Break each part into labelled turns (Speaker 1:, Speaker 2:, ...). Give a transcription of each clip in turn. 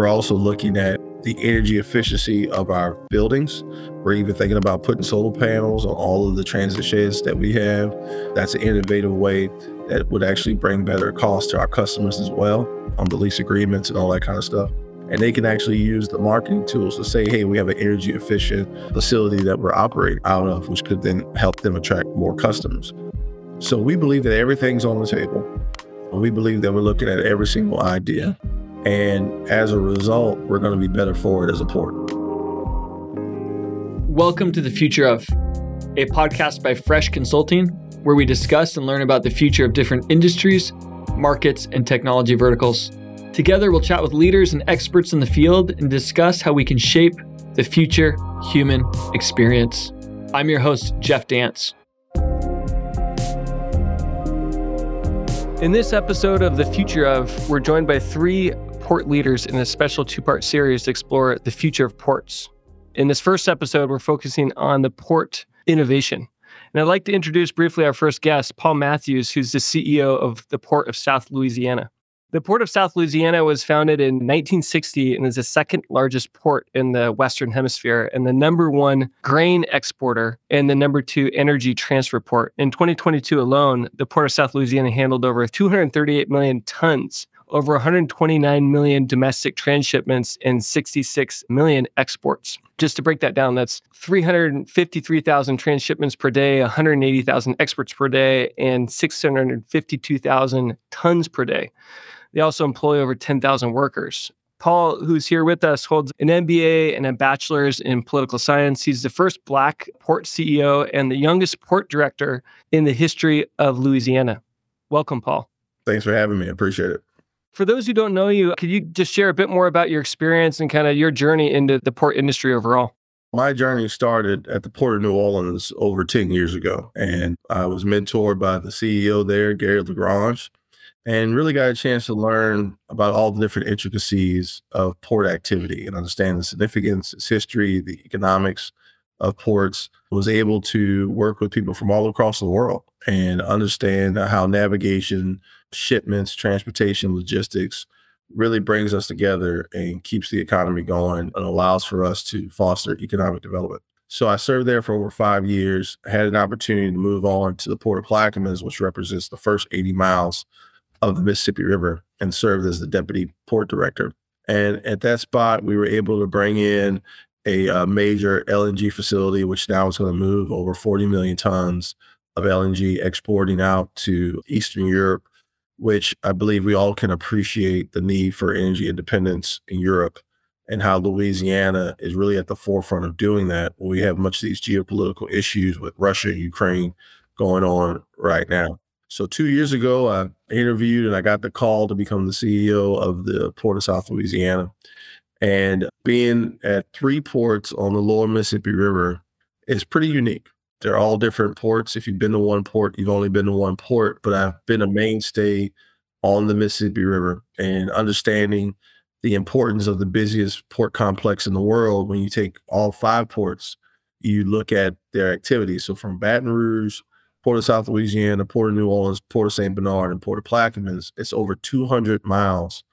Speaker 1: We're also looking at the energy efficiency of our buildings. We're even thinking about putting solar panels on all of the transit sheds that we have. That's an innovative way that would actually bring better costs to our customers as well on the lease agreements and all that kind of stuff. And they can actually use the marketing tools to say, hey, we have an energy efficient facility that we're operating out of, which could then help them attract more customers. So we believe that everything's on the table. We believe that we're looking at every single idea. And as a result, we're going to be better for it as a port.
Speaker 2: Welcome to the Future of, a podcast by Fresh Consulting, where we discuss and learn about the future of different industries, markets, and technology verticals. Together, we'll chat with leaders and experts in the field and discuss how we can shape the future human experience. I'm your host, Jeff Dance. In this episode of The Future of, we're joined by three port leaders in a special two part series to explore the future of ports. In this first episode, we're focusing on the port innovation. And I'd like to introduce briefly our first guest, Paul Matthews, who's the CEO of the Port of South Louisiana. The Port of South Louisiana was founded in 1960 and is the second largest port in the Western Hemisphere and the number one grain exporter and the number two energy transfer port. In 2022 alone, the Port of South Louisiana handled over 238 million tons, over 129 million domestic transshipments, and 66 million exports. Just to break that down, that's 353,000 transshipments per day, 180,000 exports per day, and 652,000 tons per day. They also employ over 10,000 workers. Paul, who's here with us, holds an MBA and a bachelor's in political science. He's the first Black port CEO and the youngest port director in the history of Louisiana. Welcome, Paul.
Speaker 1: Thanks for having me. Appreciate it.
Speaker 2: For those who don't know you, could you just share a bit more about your experience and kind of your journey into the port industry overall?
Speaker 1: My journey started at the Port of New Orleans over 10 years ago, and I was mentored by the CEO there, Gary LaGrange and really got a chance to learn about all the different intricacies of port activity and understand the significance, its history, the economics of ports. Was able to work with people from all across the world and understand how navigation, shipments, transportation, logistics really brings us together and keeps the economy going and allows for us to foster economic development. So I served there for over five years. Had an opportunity to move on to the Port of Plaquemines, which represents the first 80 miles of the Mississippi River and served as the deputy port director. And at that spot, we were able to bring in a, a uh, major LNG facility, which now is going to move over 40 million tons of LNG exporting out to Eastern Europe, which I believe we all can appreciate the need for energy independence in Europe and how Louisiana is really at the forefront of doing that. We have much of these geopolitical issues with Russia and Ukraine going on right now. So two years ago, I interviewed and I got the call to become the CEO of the Port of South Louisiana. And being at three ports on the lower Mississippi River is pretty unique. They're all different ports. If you've been to one port, you've only been to one port, but I've been a mainstay on the Mississippi River and understanding the importance of the busiest port complex in the world. When you take all five ports, you look at their activities. So from Baton Rouge Port of South Louisiana, Port of New Orleans, Port of St. Bernard, and Port of Plaquemines, it's over 200 miles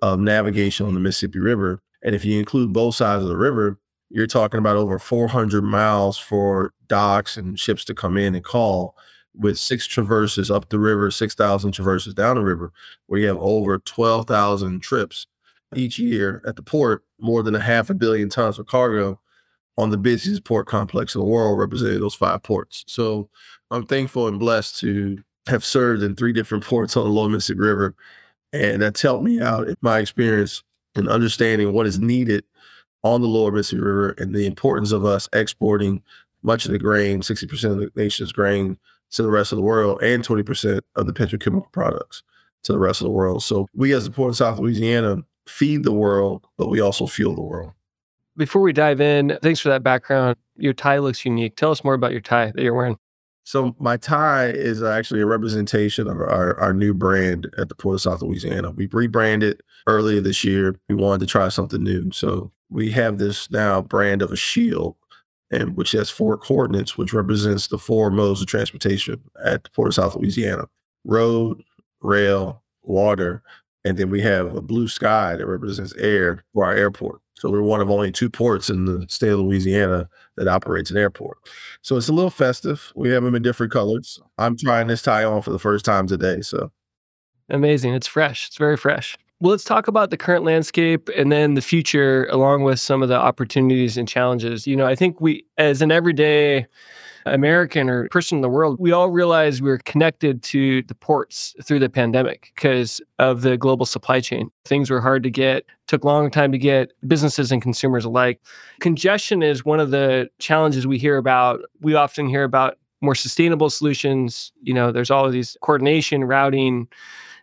Speaker 1: of navigation on the Mississippi River. And if you include both sides of the river, you're talking about over 400 miles for docks and ships to come in and call with six traverses up the river, 6,000 traverses down the river, where you have over 12,000 trips each year at the port, more than a half a billion tons of cargo on the busiest port complex in the world, representing those five ports. So I'm thankful and blessed to have served in three different ports on the Lower Mississippi River. And that's helped me out in my experience in understanding what is needed on the Lower Mississippi River and the importance of us exporting much of the grain, 60% of the nation's grain to the rest of the world, and 20% of the petrochemical products to the rest of the world. So we as the Port of South Louisiana feed the world, but we also fuel the world.
Speaker 2: Before we dive in, thanks for that background. Your tie looks unique. Tell us more about your tie that you're wearing.
Speaker 1: So my tie is actually a representation of our, our new brand at the Port of South Louisiana. We rebranded earlier this year. We wanted to try something new. So we have this now brand of a shield and which has four coordinates, which represents the four modes of transportation at the Port of South Louisiana. Road, rail, water, And then we have a blue sky that represents air for our airport. So we're one of only two ports in the state of Louisiana that operates an airport. So it's a little festive. We have them in different colors. I'm trying this tie on for the first time today. So
Speaker 2: amazing. It's fresh. It's very fresh. Well, let's talk about the current landscape and then the future, along with some of the opportunities and challenges. You know, I think we, as an everyday American or person in the world, we all realize we're connected to the ports through the pandemic because of the global supply chain. Things were hard to get, took a long time to get, businesses and consumers alike. Congestion is one of the challenges we hear about. We often hear about more sustainable solutions. You know, there's all of these coordination, routing,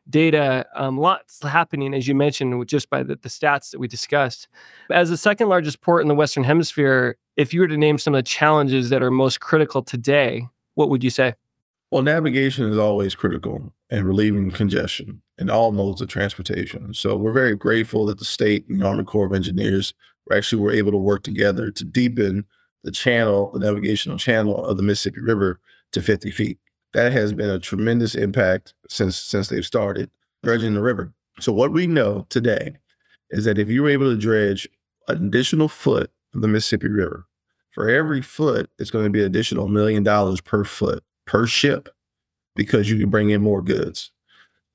Speaker 2: data, um, lots happening, as you mentioned, just by the, the stats that we discussed. As the second largest port in the Western Hemisphere, if you were to name some of the challenges that are most critical today, what would you say?
Speaker 1: Well, navigation is always critical and relieving congestion in all modes of transportation. So we're very grateful that the state and the Army Corps of Engineers actually were able to work together to deepen the channel, the navigational channel of the Mississippi River to 50 feet that has been a tremendous impact since since they've started dredging the river. So what we know today is that if you were able to dredge an additional foot of the Mississippi River, for every foot, it's going to be an additional million dollars per foot per ship because you can bring in more goods.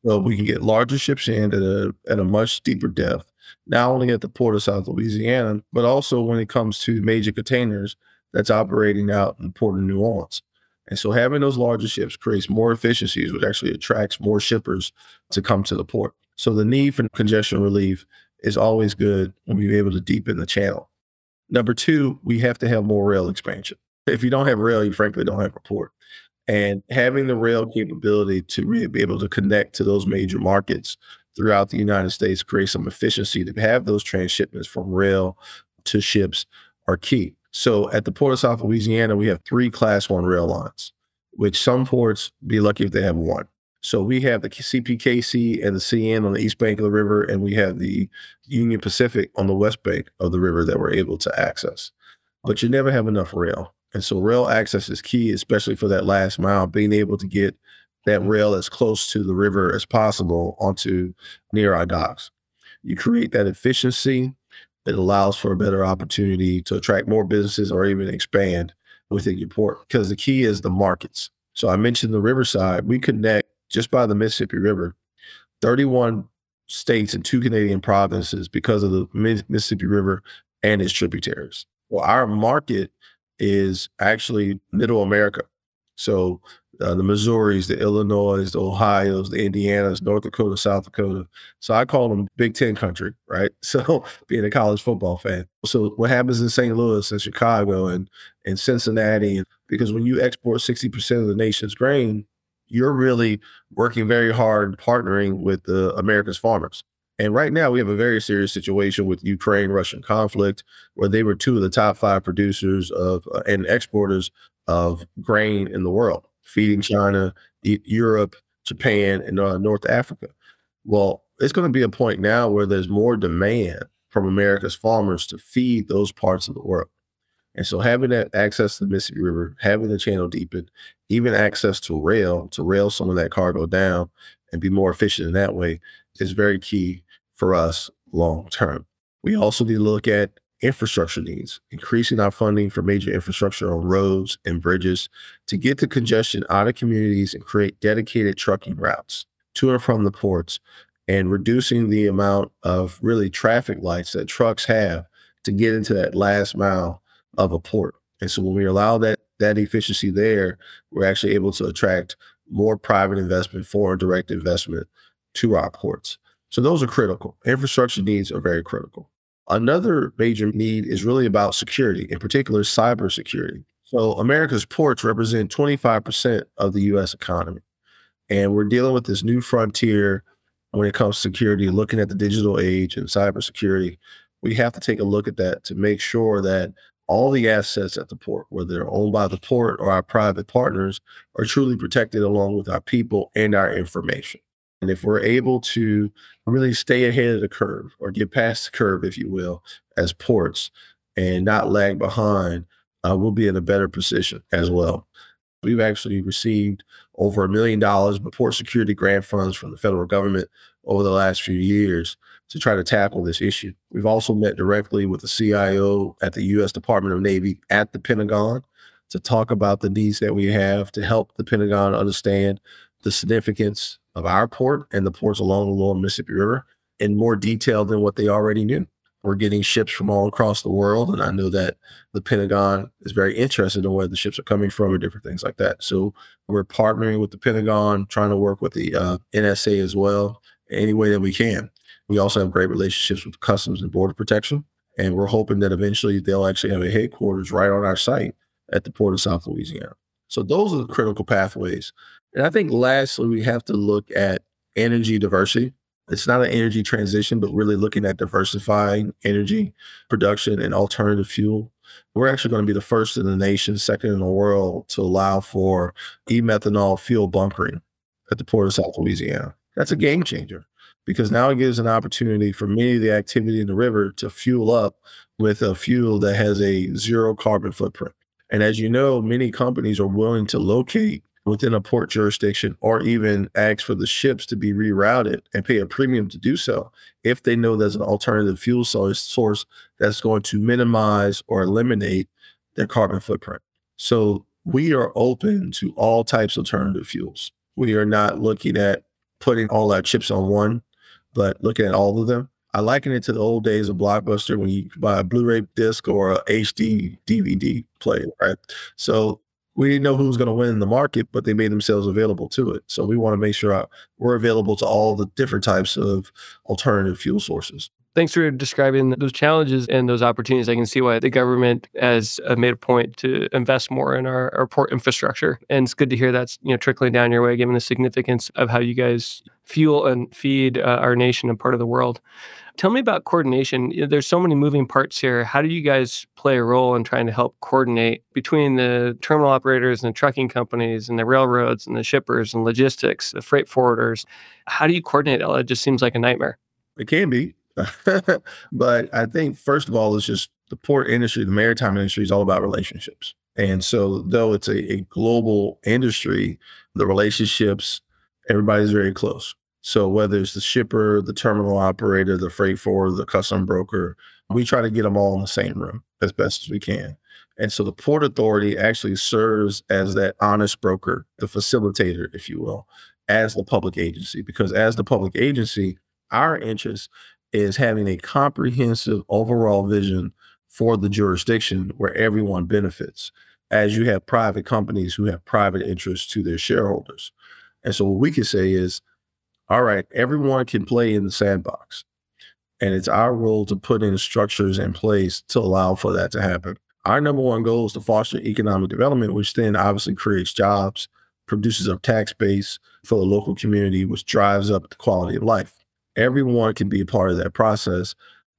Speaker 1: So we can get larger ships in at a at a much deeper depth, not only at the port of South Louisiana, but also when it comes to major containers that's operating out in the port of New Orleans. And so having those larger ships creates more efficiencies, which actually attracts more shippers to come to the port. So the need for congestion relief is always good when we're able to deepen the channel. Number two, we have to have more rail expansion. If you don't have rail, you frankly don't have a port. And having the rail capability to really be able to connect to those major markets throughout the United States creates some efficiency to have those transshipments from rail to ships are key. So at the Port of South Louisiana, we have three class one rail lines, which some ports be lucky if they have one. So we have the CPKC and the CN on the east bank of the river, and we have the Union Pacific on the west bank of the river that we're able to access. But you never have enough rail. And so rail access is key, especially for that last mile, being able to get that rail as close to the river as possible onto near our docks. You create that efficiency it allows for a better opportunity to attract more businesses or even expand within your port because the key is the markets. So I mentioned the riverside. We connect just by the Mississippi River, 31 states and two Canadian provinces because of the Mississippi River and its tributaries. Well, our market is actually middle America. So uh, the Missouris, the Illinois, the Ohio's, the Indianas, North Dakota, South Dakota. So I call them Big Ten country, right? So being a college football fan. So what happens in St. Louis and Chicago and, and Cincinnati, because when you export 60% of the nation's grain, you're really working very hard partnering with the America's farmers. And right now, we have a very serious situation with Ukraine Russian conflict, where they were two of the top five producers of uh, and exporters of grain in the world feeding China, Europe, Japan, and uh, North Africa. Well, it's going to be a point now where there's more demand from America's farmers to feed those parts of the world. And so having that access to the Mississippi River, having the channel deepen, even access to rail to rail some of that cargo down and be more efficient in that way is very key for us long term. We also need to look at infrastructure needs, increasing our funding for major infrastructure on roads and bridges to get the congestion out of communities and create dedicated trucking routes to and from the ports and reducing the amount of really traffic lights that trucks have to get into that last mile of a port. And so when we allow that that efficiency there, we're actually able to attract more private investment, foreign direct investment to our ports. So those are critical. Infrastructure needs are very critical. Another major need is really about security, in particular, cybersecurity. So, America's ports represent 25% of the US economy. And we're dealing with this new frontier when it comes to security, looking at the digital age and cybersecurity. We have to take a look at that to make sure that all the assets at the port, whether they're owned by the port or our private partners, are truly protected along with our people and our information. And if we're able to really stay ahead of the curve or get past the curve, if you will, as ports and not lag behind, uh, we'll be in a better position as well. We've actually received over a million dollars in port security grant funds from the federal government over the last few years to try to tackle this issue. We've also met directly with the CIO at the U.S. Department of Navy at the Pentagon to talk about the needs that we have to help the Pentagon understand the significance of our port and the ports along the lower Mississippi River in more detail than what they already knew. We're getting ships from all across the world, and I know that the Pentagon is very interested in where the ships are coming from and different things like that. So we're partnering with the Pentagon, trying to work with the uh, NSA as well, any way that we can. We also have great relationships with Customs and Border Protection, and we're hoping that eventually they'll actually have a headquarters right on our site at the Port of South Louisiana. So those are the critical pathways. And I think lastly, we have to look at energy diversity. It's not an energy transition, but really looking at diversifying energy production and alternative fuel. We're actually going to be the first in the nation, second in the world, to allow for e-methanol fuel bunkering at the Port of South Louisiana. That's a game changer because now it gives an opportunity for many of the activity in the river to fuel up with a fuel that has a zero carbon footprint. And as you know, many companies are willing to locate within a port jurisdiction or even ask for the ships to be rerouted and pay a premium to do so if they know there's an alternative fuel source that's going to minimize or eliminate their carbon footprint. So we are open to all types of alternative fuels. We are not looking at putting all our chips on one, but looking at all of them. I liken it to the old days of Blockbuster when you buy a Blu-ray disc or a HD DVD player, right? So we didn't know who was going to win in the market, but they made themselves available to it. So we want to make sure we're available to all the different types of alternative fuel sources.
Speaker 2: Thanks for describing those challenges and those opportunities. I can see why the government has uh, made a point to invest more in our, our port infrastructure, and it's good to hear that's you know trickling down your way, given the significance of how you guys fuel and feed uh, our nation and part of the world. Tell me about coordination. There's so many moving parts here. How do you guys play a role in trying to help coordinate between the terminal operators and the trucking companies and the railroads and the shippers and logistics, the freight forwarders? How do you coordinate it? It just seems like a nightmare.
Speaker 1: It can be. but I think first of all, it's just the port industry, the maritime industry is all about relationships. And so though it's a, a global industry, the relationships, everybody's very close. So whether it's the shipper, the terminal operator, the freight forwarder, the custom broker, we try to get them all in the same room as best as we can. And so the Port Authority actually serves as that honest broker, the facilitator, if you will, as the public agency. Because as the public agency, our interest is having a comprehensive overall vision for the jurisdiction where everyone benefits, as you have private companies who have private interests to their shareholders. And so what we can say is, all right, everyone can play in the sandbox. And it's our role to put in structures in place to allow for that to happen. Our number one goal is to foster economic development, which then obviously creates jobs, produces a tax base for the local community, which drives up the quality of life everyone can be a part of that process.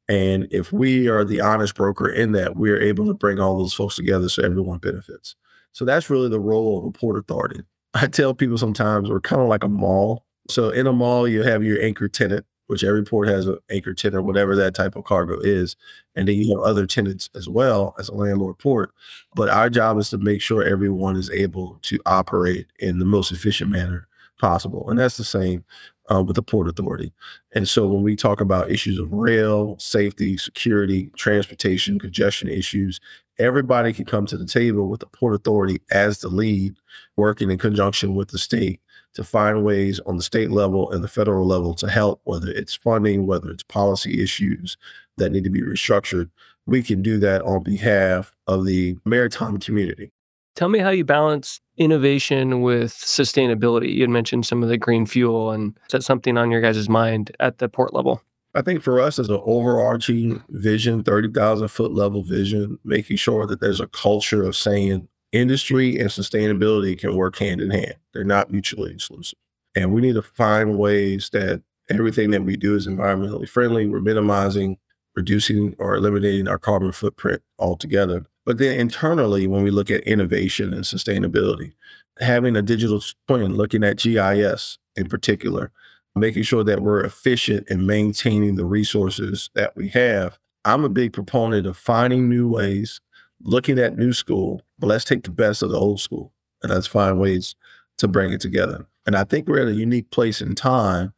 Speaker 1: And if we are the honest broker in that, we're able to bring all those folks together so everyone benefits. So that's really the role of a port authority. I tell people sometimes we're kind of like a mall. So in a mall, you have your anchor tenant, which every port has an anchor tenant, whatever that type of cargo is. And then you have other tenants as well as a landlord port. But our job is to make sure everyone is able to operate in the most efficient manner possible. And that's the same uh, with the Port Authority. And so when we talk about issues of rail, safety, security, transportation, congestion issues, everybody can come to the table with the Port Authority as the lead, working in conjunction with the state to find ways on the state level and the federal level to help, whether it's funding, whether it's policy issues that need to be restructured. We can do that on behalf of the maritime community.
Speaker 2: Tell me how you balance innovation with sustainability. You had mentioned some of the green fuel, and is that something on your guys' mind at the port level?
Speaker 1: I think for us as an overarching vision, 30,000 foot level vision, making sure that there's a culture of saying industry and sustainability can work hand in hand. They're not mutually exclusive. And we need to find ways that everything that we do is environmentally friendly. We're minimizing, reducing, or eliminating our carbon footprint altogether. But then internally, when we look at innovation and sustainability, having a digital twin, looking at GIS in particular, making sure that we're efficient in maintaining the resources that we have. I'm a big proponent of finding new ways, looking at new school, but let's take the best of the old school and let's find ways to bring it together. And I think we're at a unique place in time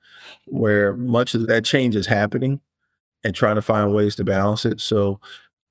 Speaker 1: where much of that change is happening and trying to find ways to balance it. So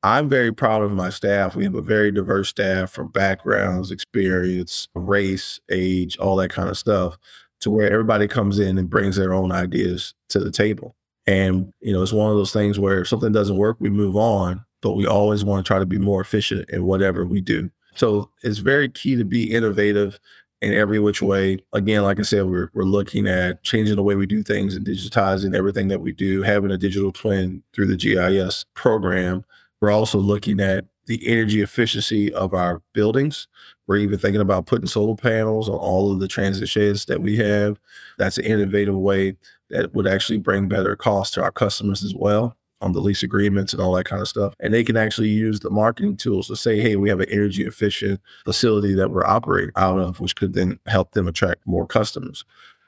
Speaker 1: I'm very proud of my staff. We have a very diverse staff from backgrounds, experience, race, age, all that kind of stuff, to where everybody comes in and brings their own ideas to the table. And, you know, it's one of those things where if something doesn't work, we move on, but we always want to try to be more efficient in whatever we do. So it's very key to be innovative in every which way. Again, like I said, we're, we're looking at changing the way we do things and digitizing everything that we do, having a digital twin through the GIS program. We're also looking at the energy efficiency of our buildings. We're even thinking about putting solar panels on all of the transit sheds that we have. That's an innovative way that would actually bring better costs to our customers as well on the lease agreements and all that kind of stuff. And they can actually use the marketing tools to say, hey, we have an energy efficient facility that we're operating out of, which could then help them attract more customers.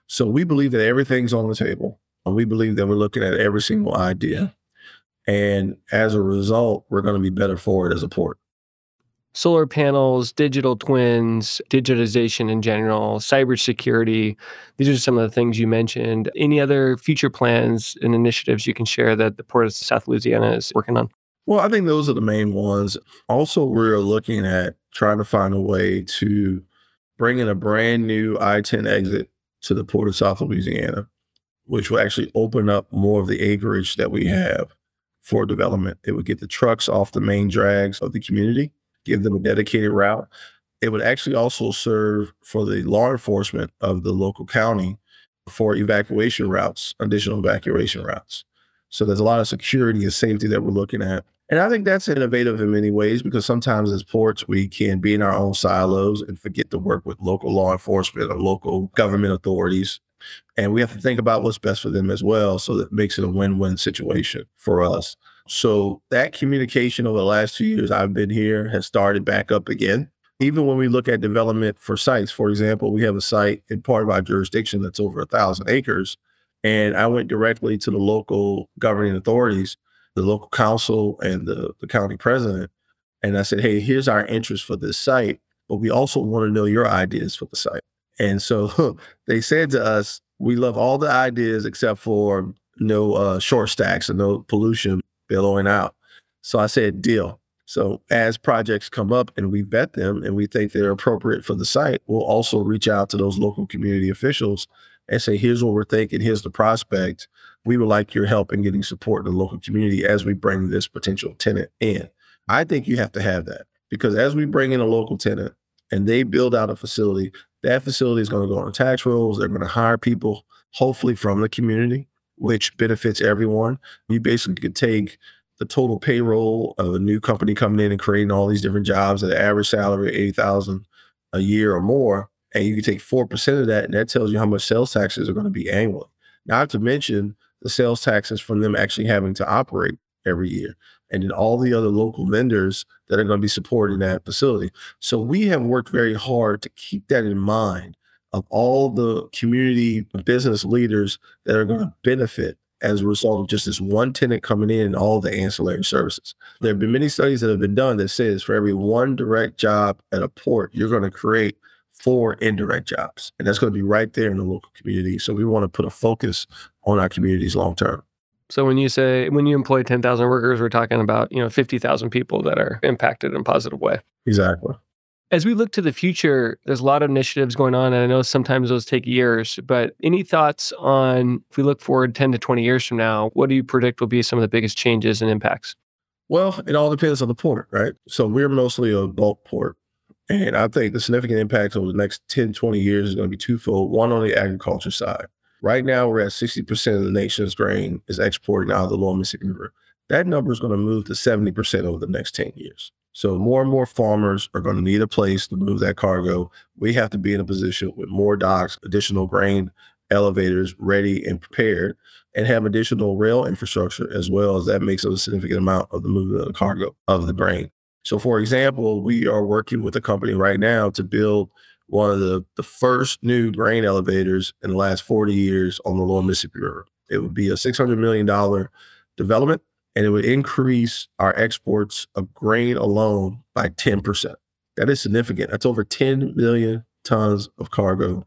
Speaker 1: So we believe that everything's on the table. And we believe that we're looking at every single idea. And as a result, we're going to be better for it as a port
Speaker 2: solar panels, digital twins, digitization in general, cybersecurity. These are some of the things you mentioned. Any other future plans and initiatives you can share that the Port of South Louisiana is working on?
Speaker 1: Well, I think those are the main ones. Also, we're looking at trying to find a way to bring in a brand new I 10 exit to the Port of South Louisiana, which will actually open up more of the acreage that we have for development. It would get the trucks off the main drags of the community give them a dedicated route. It would actually also serve for the law enforcement of the local county for evacuation routes, additional evacuation routes. So there's a lot of security and safety that we're looking at. And I think that's innovative in many ways because sometimes as ports, we can be in our own silos and forget to work with local law enforcement or local government authorities. And we have to think about what's best for them as well. So that makes it a win win situation for us. So that communication over the last two years I've been here has started back up again. Even when we look at development for sites, for example, we have a site in part of our jurisdiction that's over a thousand acres. And I went directly to the local governing authorities, the local council and the, the county president. And I said, hey, here's our interest for this site, but we also want to know your ideas for the site. And so they said to us, we love all the ideas except for no uh, short stacks and no pollution billowing out. So I said, deal. So as projects come up and we vet them and we think they're appropriate for the site, we'll also reach out to those local community officials and say, here's what we're thinking, here's the prospect. We would like your help in getting support in the local community as we bring this potential tenant in. I think you have to have that because as we bring in a local tenant and they build out a facility, that facility is going to go on tax rolls. They're going to hire people, hopefully from the community which benefits everyone. You basically could take the total payroll of a new company coming in and creating all these different jobs at an average salary of 80,000 a year or more. And you can take 4% of that, and that tells you how much sales taxes are going to be annually. Not to mention the sales taxes from them actually having to operate every year. And then all the other local vendors that are going to be supporting that mm-hmm. facility. So we have worked very hard to keep that in mind of all the community business leaders that are going to benefit as a result of just this one tenant coming in and all the ancillary services. There have been many studies that have been done that says for every one direct job at a port, you're going to create four indirect jobs. And that's going to be right there in the local community. So we want to put a focus on our communities long term.
Speaker 2: So when you say when you employ 10,000 workers, we're talking about, you know, 50,000 people that are impacted in a positive way.
Speaker 1: Exactly.
Speaker 2: As we look to the future, there's a lot of initiatives going on, and I know sometimes those take years, but any thoughts on if we look forward 10 to 20 years from now, what do you predict will be some of the biggest changes and impacts?
Speaker 1: Well, it all depends on the port, right? So we're mostly a bulk port. And I think the significant impact over the next 10, 20 years is going to be twofold. One on the agriculture side. Right now, we're at 60% of the nation's grain is exported out of the Lower Mississippi River. That number is going to move to 70% over the next 10 years. So more and more farmers are going to need a place to move that cargo. We have to be in a position with more docks, additional grain elevators ready and prepared, and have additional rail infrastructure as well as that makes up a significant amount of the movement of the cargo of the grain. So for example, we are working with a company right now to build one of the, the first new grain elevators in the last 40 years on the Lower Mississippi River. It would be a $600 million development and it would increase our exports of grain alone by 10%. That is significant. That's over 10 million tons of cargo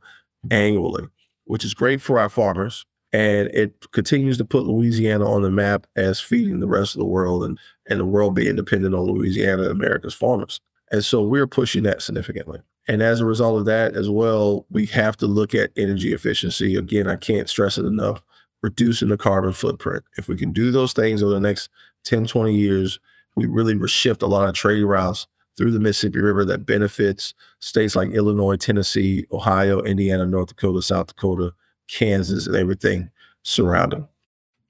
Speaker 1: annually, which is great for our farmers. And it continues to put Louisiana on the map as feeding the rest of the world and, and the world being dependent on Louisiana America's farmers. And so we're pushing that significantly. And as a result of that as well, we have to look at energy efficiency. Again, I can't stress it enough, reducing the carbon footprint. If we can do those things over the next 10, 20 years, we really shift a lot of trade routes through the Mississippi River that benefits states like Illinois, Tennessee, Ohio, Indiana, North Dakota, South Dakota, Kansas, and everything surrounding.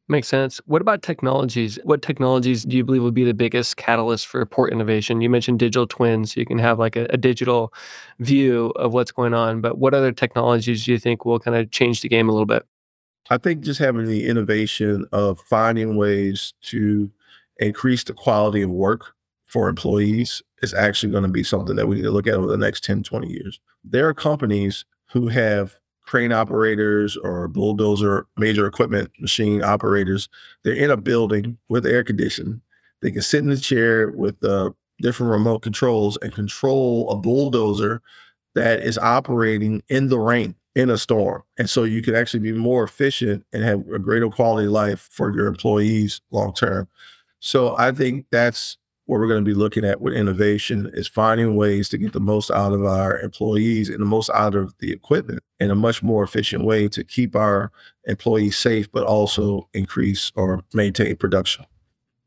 Speaker 2: Makes sense. What about technologies? What technologies do you believe will be the biggest catalyst for port innovation? You mentioned digital twins, so you can have like a, a, digital view of what's going on. But what other technologies do you think will kind of change the game a little bit?
Speaker 1: I think just having the innovation of finding ways to increase the quality of work for employees is actually going to be something that we need to look at over the next 10, 20 years. There are companies who have crane operators or bulldozer major equipment machine operators. They're in a building with air conditioning. They can sit in the chair with uh, different remote controls and control a bulldozer that is operating in the rain in a storm. And so you can actually be more efficient and have a greater quality life for your employees long term. So I think that's what we're going to be looking at with innovation is finding ways to get the most out of our employees and the most out of the equipment in a much more efficient way to keep our employees safe, but also increase or maintain production.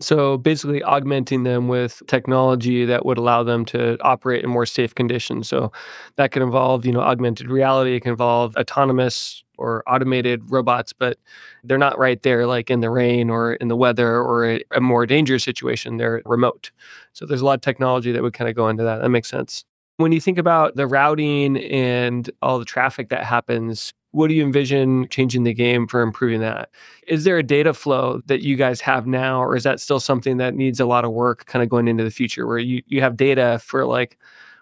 Speaker 2: So basically, augmenting them with technology that would allow them to operate in more safe conditions. So that could involve, you know, augmented reality. It can involve autonomous or automated robots, but they're not right there, like in the rain or in the weather or a, a more dangerous situation. They're remote. So there's a lot of technology that would kind of go into that. That makes sense. When you think about the routing and all the traffic that happens, what do you envision changing the game for improving that? Is there a data flow that you guys have now, or is that still something that needs a lot of work kind of going into the future where you, you have data for like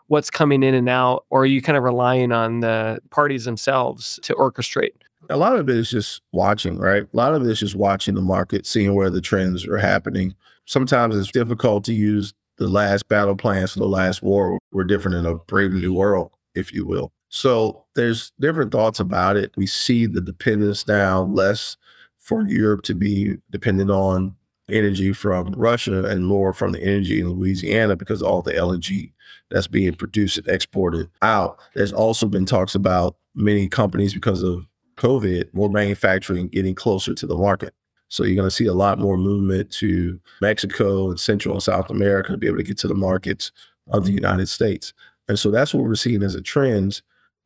Speaker 2: what's coming in and out, or are you kind of relying on the parties themselves to orchestrate?
Speaker 1: A lot of it is just watching, right? A lot of it is just watching the market, seeing where the trends are happening. Sometimes it's difficult to use the last battle plans for the last war. We're different in a brave new world, if you will. So there's different thoughts about it. We see the dependence now less for Europe to be dependent on energy from Russia and more from the energy in Louisiana because all the LNG that's being produced and exported out. There's also been talks about many companies because of COVID, more manufacturing getting closer to the market. So you're going to see a lot more movement to Mexico and Central and South America to be able to get to the markets of the United States. And so that's what we're seeing as a trend.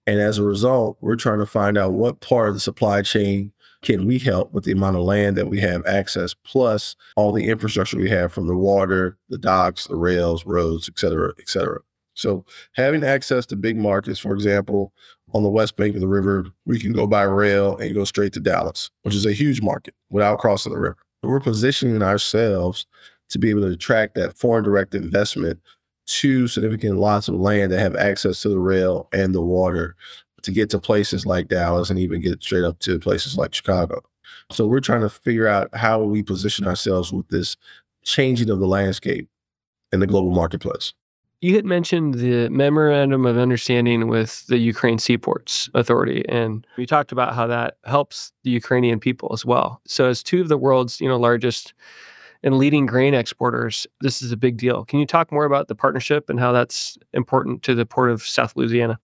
Speaker 1: And as a result, we're trying to find out what part of the supply chain can we help with the amount of land that we have access, plus all the infrastructure we have from the water, the docks, the rails, roads, et cetera, et cetera. So having access to big markets, for example, on the west bank of the river, we can go by rail and go straight to Dallas, which is a huge market without crossing the river. We're positioning ourselves to be able to attract that foreign direct investment to significant lots of land that have access to the rail and the water to get to places like Dallas and even get straight up to places like Chicago. So we're trying to figure out how we position ourselves with this changing of the landscape in the global marketplace.
Speaker 2: You had mentioned the memorandum of understanding with the Ukraine Seaports Authority, and you talked about how that helps the Ukrainian people as well. So, as two of the world's you know largest and leading grain exporters, this is a big deal. Can you talk more about the partnership and how that's important to the port of South Louisiana?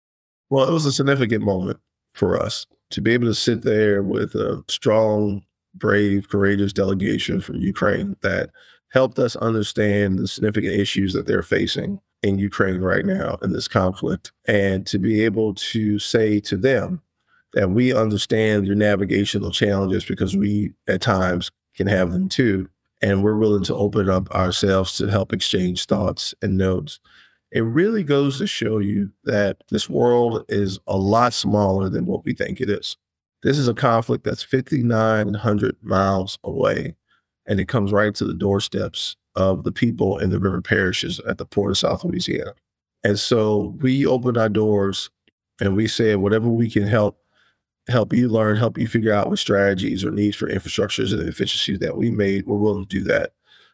Speaker 1: Well, it was a significant moment for us to be able to sit there with a strong, brave, courageous delegation from Ukraine that helped us understand the significant issues that they're facing in Ukraine right now in this conflict, and to be able to say to them that we understand your navigational challenges because we at times can have them too. And we're willing to open up ourselves to help exchange thoughts and notes. It really goes to show you that this world is a lot smaller than what we think it is. This is a conflict that's 5,900 miles away, and it comes right to the doorsteps of the people in the river parishes at the port of South Louisiana. And so we opened our doors and we said, whatever we can help, help you learn, help you figure out what strategies or needs for infrastructures and efficiencies that we made, we're willing to do that.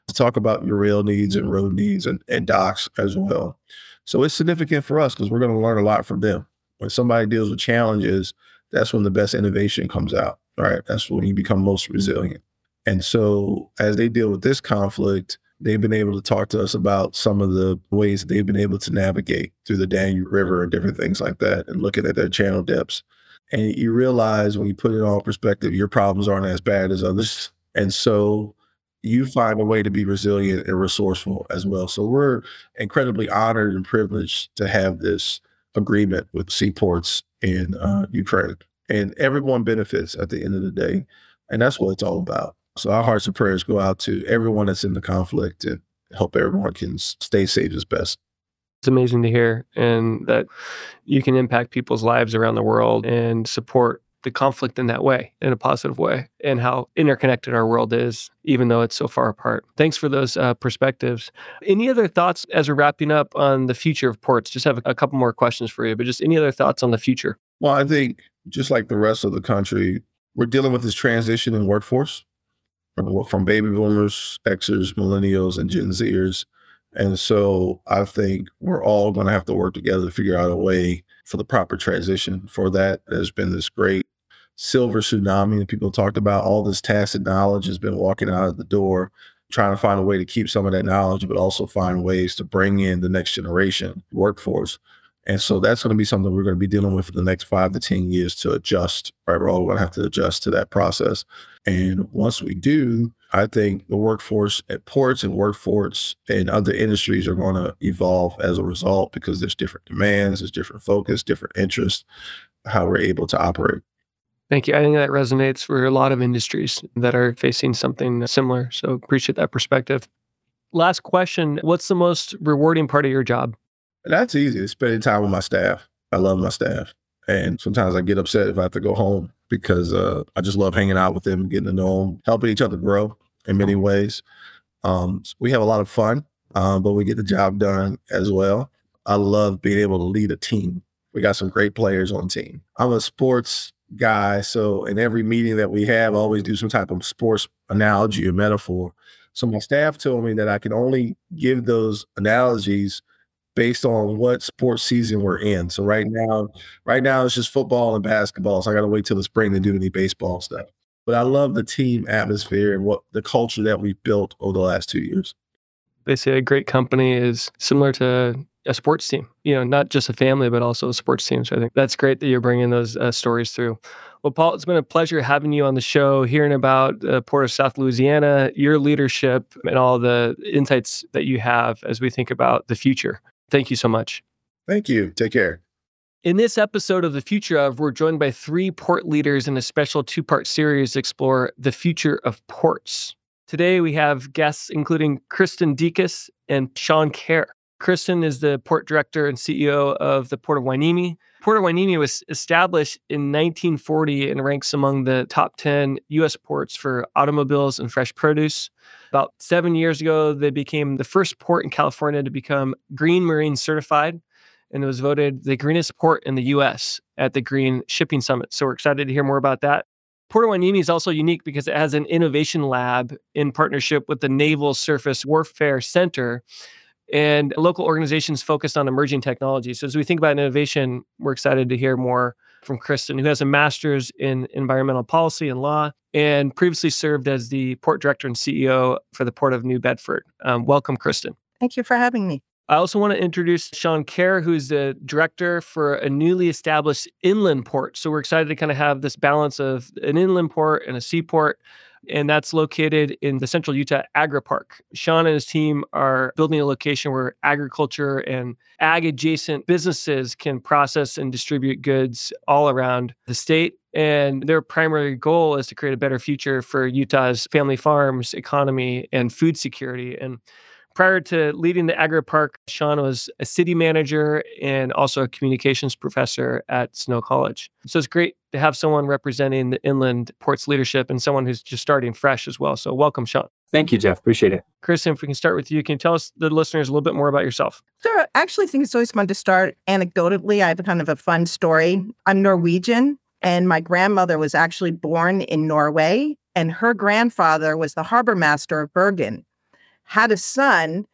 Speaker 1: To talk about your rail needs and road needs and, and docks as well. So it's significant for us because we're going to learn a lot from them. When somebody deals with challenges, that's when the best innovation comes out. right? That's when you become most resilient. And so as they deal with this conflict, they've been able to talk to us about some of the ways they've been able to navigate through the Danube River and different things like that, and looking at their channel depths. And you realize when you put it all in perspective, your problems aren't as bad as others. And so you find a way to be resilient and resourceful as well. So we're incredibly honored and privileged to have this agreement with seaports in uh, Ukraine. And everyone benefits at the end of the day. And that's what it's all about. So our hearts and prayers go out to everyone that's in the conflict and help everyone can stay safe as best.
Speaker 2: It's amazing to hear and that you can impact people's lives around the world and support the conflict in that way, in a positive way, and how interconnected our world is, even though it's so far apart. Thanks for those uh, perspectives. Any other thoughts as we're wrapping up on the future of ports? Just have a, couple more questions for you, but just any other thoughts on the future?
Speaker 1: Well, I think just like the rest of the country, we're dealing with this transition in workforce from baby boomers, Xers, millennials, and Gen Zers. And so I think we're all going to have to work together to figure out a way for the proper transition. For that, there's been this great silver tsunami that people talked about. All this tacit knowledge has been walking out of the door, trying to find a way to keep some of that knowledge, but also find ways to bring in the next generation workforce. And so that's going to be something we're going to be dealing with for the next five to 10 years to adjust, right? We're all going to have to adjust to that process. And once we do, I think the workforce at ports and workforce and other industries are going to evolve as a result because there's different demands, there's different focus, different interests, how we're able to operate.
Speaker 2: Thank you. I think that resonates for a lot of industries that are facing something similar. So appreciate that perspective. Last question What's the most rewarding part of your job?
Speaker 1: That's easy. Spending time with my staff. I love my staff. And sometimes I get upset if I have to go home because uh, I just love hanging out with them, getting to know them, helping each other grow in many ways. Um, we have a lot of fun, um, but we get the job done as well. I love being able to lead a team. We got some great players on team. I'm a sports guy. So in every meeting that we have, I always do some type of sports analogy or metaphor. So my staff told me that I can only give those analogies based on what sports season we're in. So right now, right now it's just football and basketball. So I got to wait till the spring to do any baseball stuff. But I love the team atmosphere and what the culture that we built over the last two years.
Speaker 2: They say a great company is similar to a sports team, you know, not just a family, but also a sports team. So I think that's great that you're bringing those uh, stories through. Well, Paul, it's been a pleasure having you on the show, hearing about the Port of South Louisiana, your leadership, and all the insights that you have as we think about the future. Thank you so much.
Speaker 1: Thank you. Take care.
Speaker 2: In this episode of The Future of, we're joined by three port leaders in a special two part series to explore the future of ports. Today, we have guests including Kristin Decas and Shaun Kjar. Kristin is the port director and CEO of the Port of Hueneme. Port of Hueneme was established in 1940 and ranks among the top 10 U.S. ports for automobiles and fresh produce. About seven years ago, they became the first port in California to become Green Marine certified, and it was voted the greenest port in the U.S. at the Green Shipping Summit. So we're excited to hear more about that. Port of Hueneme is also unique because it has an innovation lab in partnership with the Naval Surface Warfare Center and local organizations focused on emerging technologies. So as we think about innovation, we're excited to hear more from Kristin, who has a master's in environmental policy and law and previously served as the port director and CEO for the Port of New Bedford. Um, welcome, Kristin.
Speaker 3: Thank you for having me.
Speaker 2: I also want to introduce Shaun Kjar, who's the director for a newly established inland port. So we're excited to kind of have this balance of an inland port and a seaport and that's located in the Central Utah Agri Park. Shaun and his team are building a location where agriculture and ag adjacent businesses can process and distribute goods all around the state. And their primary goal is to create a better future for Utah's family farms, economy, and food security. And Prior to leading the Agri Park, Shaun was a city manager and also a communications professor at Snow College. So it's great to have someone representing the inland ports leadership and someone who's just starting fresh as well. So welcome, Shaun.
Speaker 4: Thank you, Jeff. Appreciate it.
Speaker 2: Kristin, if we can start with you, can you tell us, the listeners, a little bit more about yourself?
Speaker 3: Sure. I actually think it's always fun to start anecdotally. I have a kind of a fun story. I'm Norwegian, and my grandmother was actually born in Norway, and her grandfather was the harbor master of Bergen had a son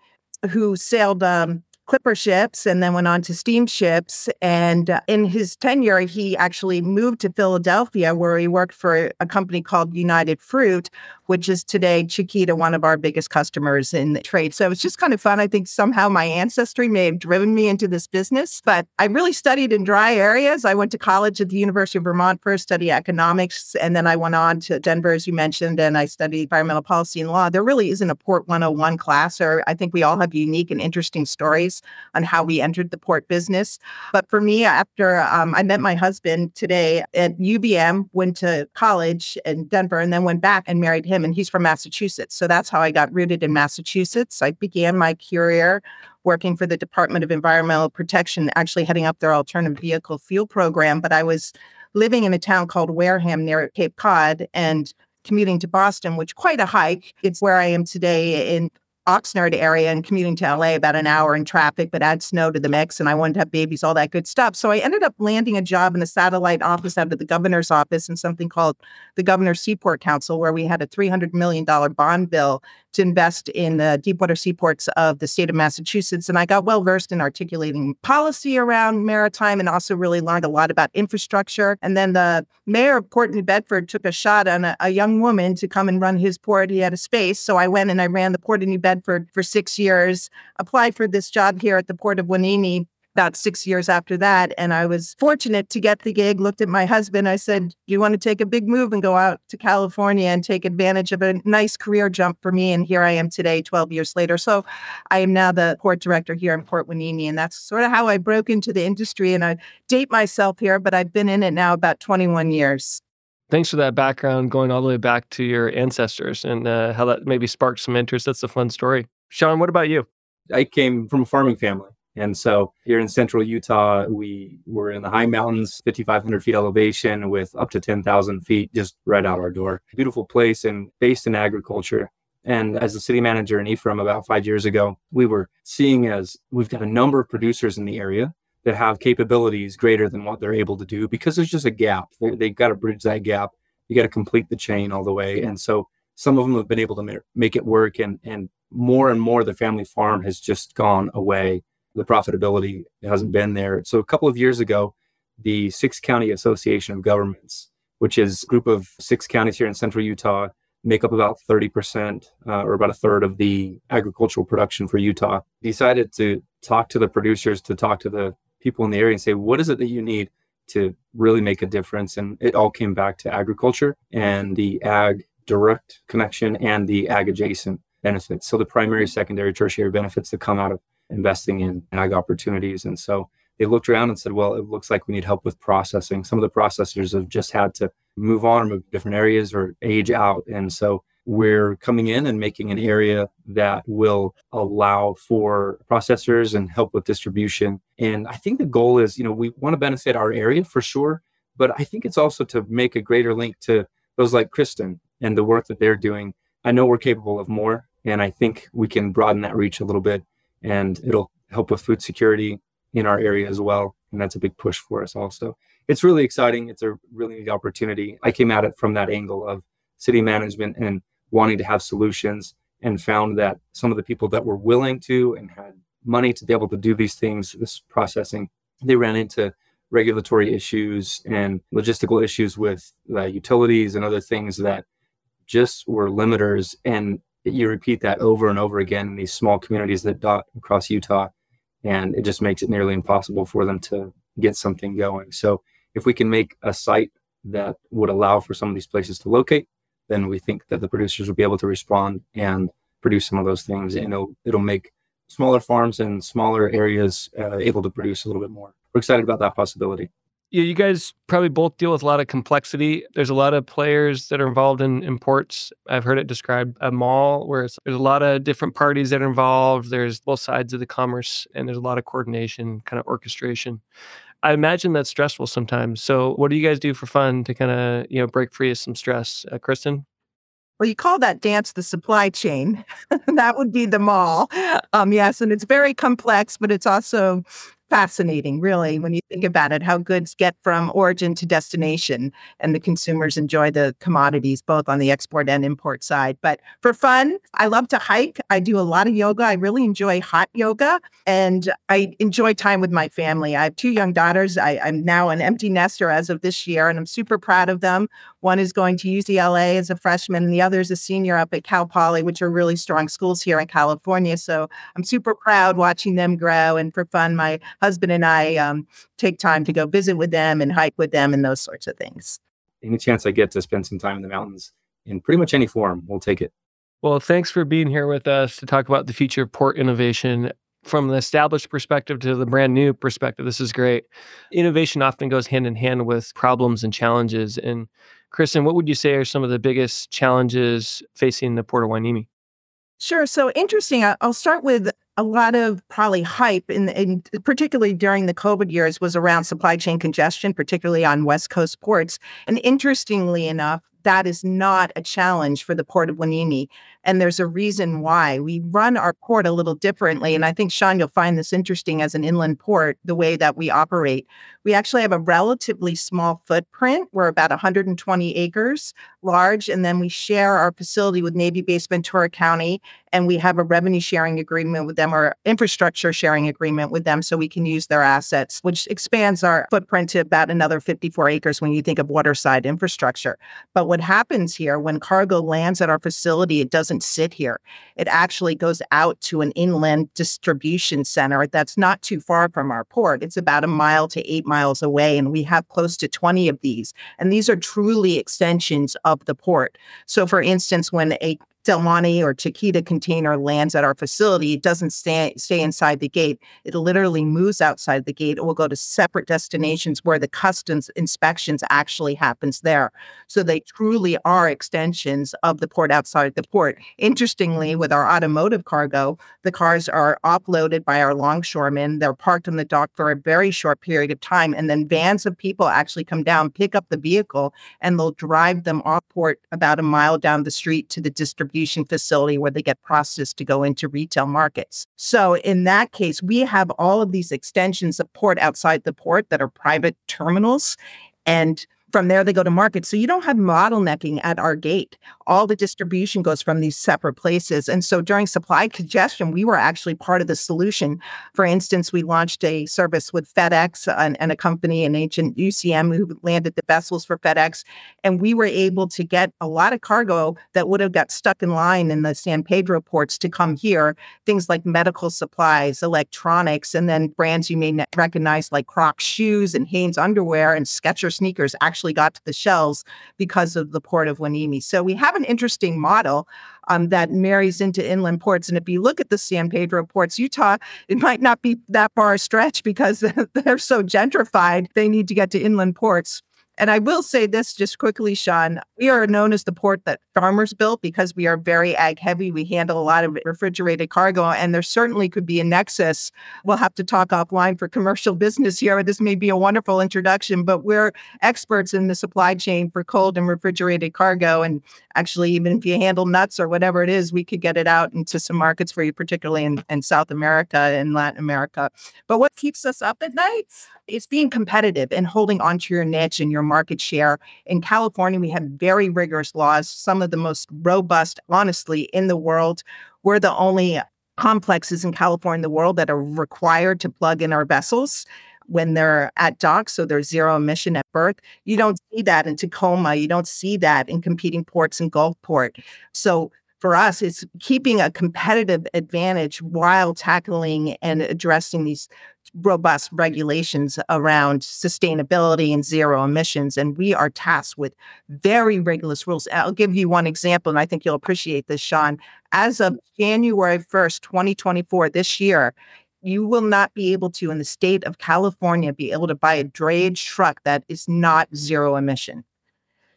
Speaker 3: who sailed um, clipper ships and then went on to steamships. And uh, in his tenure, he actually moved to Philadelphia, where he worked for a company called United Fruit, which is today Chiquita, one of our biggest customers in the trade. So it's just kind of fun. I think somehow my ancestry may have driven me into this business, but I really studied in dry areas. I went to college at the University of Vermont first, study economics, and then I went on to Denver, as you mentioned, and I studied environmental policy and law. There really isn't a Port 101 class, or I think we all have unique and interesting stories on how we entered the port business. But for me, after um, I met my husband today at UVM, went to college in Denver, and then went back and married him and he's from Massachusetts. So that's how I got rooted in Massachusetts. I began my career working for the Department of Environmental Protection, actually heading up their alternative vehicle fuel program. But I was living in a town called Wareham near Cape Cod and commuting to Boston, which quite a hike. It's where I am today in Oxnard area and commuting to LA about an hour in traffic, but add snow to the mix. And I wanted to have babies, all that good stuff. So I ended up landing a job in a satellite office out of the governor's office in something called the Governor's Seaport Council, where we had a $300 million bond bill to invest in the deepwater seaports of the state of Massachusetts. And I got well versed in articulating policy around maritime and also really learned a lot about infrastructure. And then the mayor of Port New Bedford took a shot on a, a young woman to come and run his port. He had a space. So I went and I ran the Port of New Bedford for six years, applied for this job here at the Port of Hueneme about six years after that. And I was fortunate to get the gig. Looked at my husband. I said, you want to take a big move and go out to California and take advantage of a nice career jump for me? And here I am today, 12 years later. So I am now the port director here in Port Hueneme. And that's sort of how I broke into the industry. And I date myself here, but I've been in it now about 21 years.
Speaker 2: Thanks for that background, going all the way back to your ancestors and uh, how that maybe sparked some interest. That's a fun story. Shaun, what about you?
Speaker 4: I came from a farming family. And so here in central Utah, we were in the high mountains, 5,500 feet elevation with up to 10,000 feet just right out our door. Beautiful place and based in agriculture. And as a city manager in Ephraim about five years ago, we were seeing as we've got a number of producers in the area that have capabilities greater than what they're able to do because there's just a gap. They've got to bridge that gap. You got to complete the chain all the way. And so some of them have been able to make it work and, and more and more the family farm has just gone away the profitability hasn't been there. So a couple of years ago, the Six County Association of Governments, which is a group of six counties here in central Utah, make up about 30% uh, or about a third of the agricultural production for Utah, decided to talk to the producers, to talk to the people in the area and say, what is it that you need to really make a difference? And it all came back to agriculture and the ag direct connection and the ag adjacent benefits. So the primary, secondary, tertiary benefits that come out of investing in ag opportunities. And so they looked around and said, well, it looks like we need help with processing. Some of the processors have just had to move on or move to different areas or age out. And so we're coming in and making an area that will allow for processors and help with distribution. And I think the goal is, you know, we want to benefit our area for sure, but I think it's also to make a greater link to those like Kristin and the work that they're doing. I know we're capable of more, and I think we can broaden that reach a little bit and it'll help with food security in our area as well. And that's a big push for us also. It's really exciting. It's a really neat opportunity. I came at it from that angle of city management and wanting to have solutions and found that some of the people that were willing to and had money to be able to do these things, this processing, they ran into regulatory issues and logistical issues with utilities and other things that just were limiters. And you repeat that over and over again in these small communities that dot across Utah, and it just makes it nearly impossible for them to get something going. So if we can make a site that would allow for some of these places to locate, then we think that the producers will be able to respond and produce some of those things, and it'll it'll make smaller farms and smaller areas uh, able to produce a little bit more. We're excited about that possibility
Speaker 2: yeah, you guys probably both deal with a lot of complexity. There's a lot of players that are involved in imports. I've heard it described a mall where there's a lot of different parties that are involved. There's both sides of the commerce, and there's a lot of coordination, kind of orchestration. I imagine that's stressful sometimes. So, what do you guys do for fun to kind of you know break free of some stress, uh, Kristin?
Speaker 3: Well, you call that dance the supply chain. that would be the mall. Um, yes, and it's very complex, but it's also fascinating, really, when you think about it, how goods get from origin to destination and the consumers enjoy the commodities both on the export and import side. But for fun, I love to hike. I do a lot of yoga. I really enjoy hot yoga and I enjoy time with my family. I have two young daughters. I, I'm now an empty nester as of this year, and I'm super proud of them. One is going to UCLA as a freshman, and the other is a senior up at Cal Poly, which are really strong schools here in California. So I'm super proud watching them grow. And for fun, my husband and I um, take time to go visit with them and hike with them and those sorts of things.
Speaker 4: Any chance I get to spend some time in the mountains in pretty much any form, we'll take it.
Speaker 2: Well, thanks for being here with us to talk about the future of port innovation from an established perspective to the brand new perspective. This is great. Innovation often goes hand in hand with problems and challenges. And Kristin, what would you say are some of the biggest challenges facing the Port of Hueneme?
Speaker 3: Sure. So interesting. I'll start with a lot of probably hype, in, particularly during the COVID years, was around supply chain congestion, particularly on West Coast ports. And interestingly enough, that is not a challenge for the Port of Hueneme. And there's a reason why. We run our port a little differently. And I think, Shaun, you'll find this interesting as an inland port, the way that we operate. We actually have a relatively small footprint. We're about 120 acres large. And then we share our facility with Navy Base Ventura County. And we have a revenue sharing agreement with them or infrastructure sharing agreement with them so we can use their assets, which expands our footprint to about another 54 acres when you think of waterside infrastructure. But what happens here when cargo lands at our facility, it does doesn't sit here. It actually goes out to an inland distribution center that's not too far from our port. It's about a mile to eight miles away, and we have close to 20 of these. And these are truly extensions of the port. So, for instance, when a Del Monte or Chiquita container lands at our facility, it doesn't stay, stay inside the gate. It literally moves outside the gate. It will go to separate destinations where the customs inspections actually happens there. So they truly are extensions of the port outside the port. Interestingly, with our automotive cargo, the cars are offloaded by our longshoremen. They're parked on the dock for a very short period of time. And then vans of people actually come down, pick up the vehicle, and they'll drive them off port about a mile down the street to the distribution distribution facility where they get processed to go into retail markets. So in that case, we have all of these extensions of port outside the port that are private terminals. And from there, they go to market. So you don't have bottlenecking at our gate. All the distribution goes from these separate places. And so during supply congestion, we were actually part of the solution. For instance, we launched a service with FedEx and, and a company, an ancient UCM, who landed the vessels for FedEx. And we were able to get a lot of cargo that would have got stuck in line in the San Pedro ports to come here. Things like medical supplies, electronics, and then brands you may recognize like Crocs shoes and Hanes underwear and Skechers sneakers actually got to the shelves because of the port of Hueneme. So we have an interesting model um, that marries into inland ports. And if you look at the San Pedro ports, Utah, it might not be that far a stretch because they're so gentrified. They need to get to inland ports. And I will say this just quickly, Shaun. We are known as the port that farmers built because we are very ag heavy. We handle a lot of refrigerated cargo, and there certainly could be a nexus. We'll have to talk offline for commercial business here. This may be a wonderful introduction, but we're experts in the supply chain for cold and refrigerated cargo. And actually, even if you handle nuts or whatever it is, we could get it out into some markets for you, particularly in, in South America and Latin America. But what keeps us up at night is being competitive and holding onto your niche and your market share. In California, we have very rigorous laws, some of the most robust, honestly, in the world. We're the only complexes in California in the world that are required to plug in our vessels when they're at dock, so they're zero emission at berth. You don't see that in Tacoma. You don't see that in competing ports in Gulfport. So for us, it's keeping a competitive advantage while tackling and addressing these robust regulations around sustainability and zero emissions. And we are tasked with very rigorous rules. I'll give you one example, and I think you'll appreciate this, Shaun. As of January 1st, 2024, this year, you will not be able to, in the state of California, be able to buy a drayage truck that is not zero emission.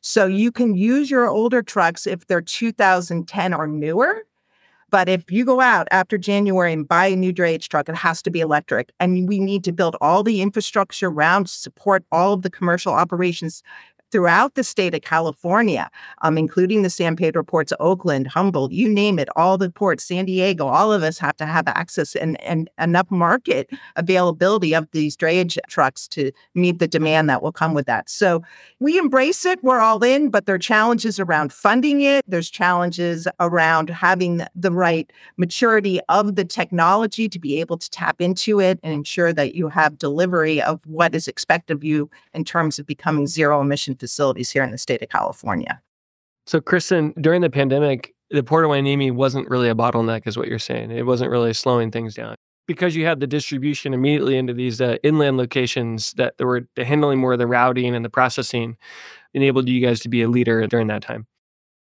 Speaker 3: So you can use your older trucks if they're 2010 or newer. But if you go out after January and buy a new drayage truck, it has to be electric. And we need to build all the infrastructure around to support all of the commercial operations throughout the state of California, um, including the San Pedro ports, Oakland, Humboldt, you name it, all the ports, San Diego, all of us have to have access and, and enough market availability of these drayage trucks to meet the demand that will come with that. So we embrace it, we're all in, but there are challenges around funding it. There's challenges around having the right maturity of the technology to be able to tap into it and ensure that you have delivery of what is expected of you in terms of becoming zero emission facilities here in the state of California.
Speaker 2: So, Kristin, during the pandemic, the Port of Hueneme wasn't really a bottleneck, is what you're saying. It wasn't really slowing things down because you had the distribution immediately into these uh, inland locations that were handling more of the routing and the processing, enabled you guys to be a leader during that time.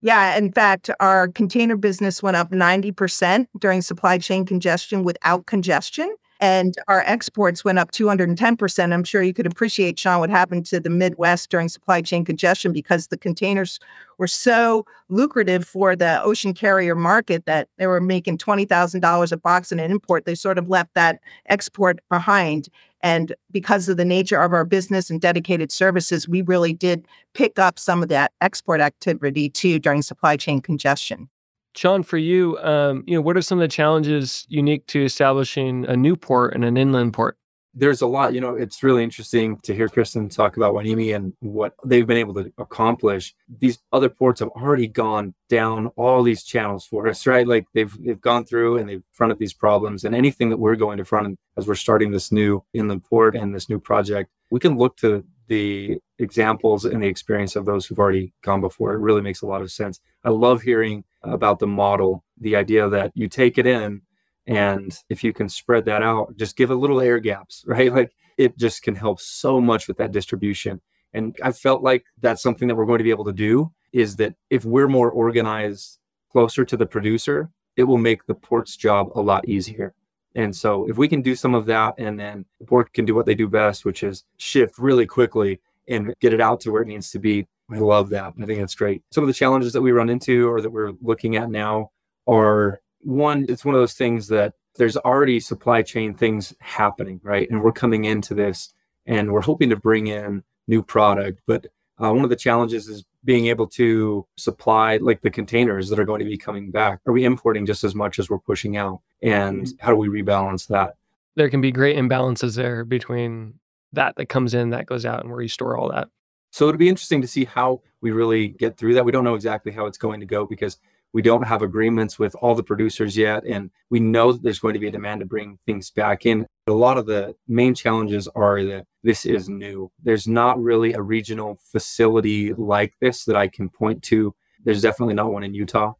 Speaker 3: Yeah, in fact, our container business went up 90% during supply chain congestion without congestion and our exports went up 210%. I'm sure you could appreciate, Shaun, what happened to the Midwest during supply chain congestion because the containers were so lucrative for the ocean carrier market that they were making $20,000 a box in an import. They sort of left that export behind. And because of the nature of our business and dedicated services, we really did pick up some of that export activity too during supply chain congestion.
Speaker 2: Shaun, for you, um, you know, what are some of the challenges unique to establishing a new port and an inland port?
Speaker 4: There's a lot. You know, it's really interesting to hear Kristin talk about Hueneme and what they've been able to accomplish. These other ports have already gone down all these channels for us, right? Like they've they've gone through and they've fronted these problems. And anything that we're going to front as we're starting this new inland port and this new project, we can look to the examples and the experience of those who've already gone before. It really makes a lot of sense. I love hearing about the model, the idea that you take it in and if you can spread that out, just give a little air gaps, right? Like it just can help so much with that distribution. And I felt like that's something that we're going to be able to do is that if we're more organized closer to the producer, it will make the port's job a lot easier. And so if we can do some of that and then the port can do what they do best, which is shift really quickly and get it out to where it needs to be, I love that. I think that's great. Some of the challenges that we run into or that we're looking at now are one, it's one of those things that there's already supply chain things happening, right? And we're coming into this and we're hoping to bring in new product. But uh, one of the challenges is being able to supply like the containers that are going to be coming back. Are we importing just as much as we're pushing out? And mm-hmm. how do we rebalance that?
Speaker 2: There can be great imbalances there between that that comes in, that goes out, and where you store all that.
Speaker 4: So it'll be interesting to see how we really get through that. We don't know exactly how it's going to go because we don't have agreements with all the producers yet. And we know that there's going to be a demand to bring things back in. But A lot of the main challenges are that this is new. There's not really a regional facility like this that I can point to. There's definitely not one in Utah.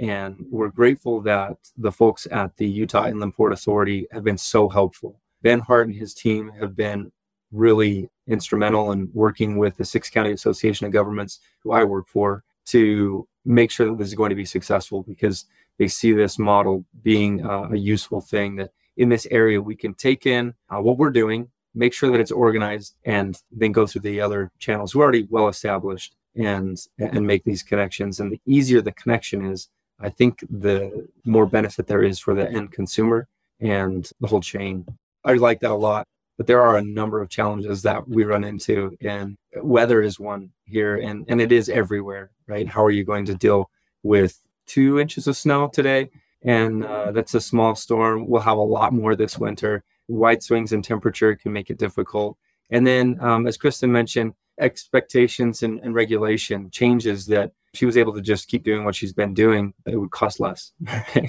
Speaker 4: And we're grateful that the folks at the Utah Inland Port Authority have been so helpful. Ben Hart and his team have been really instrumental in working with the Six County Association of Governments, who I work for, to make sure that this is going to be successful because they see this model being uh, a useful thing that in this area we can take in uh, what we're doing, make sure that it's organized, and then go through the other channels who are already well established and and make these connections. And the easier the connection is, I think the more benefit there is for the end consumer and the whole chain. I like that a lot but there are a number of challenges that we run into and weather is one here and, and it is everywhere right? How are you going to deal with two inches of snow today? And uh, that's a small storm. We'll have a lot more this winter. Wide swings in temperature can make it difficult. And then um, as kristin mentioned expectations and, and regulation changes that she was able to just keep doing what she's been doing it would cost less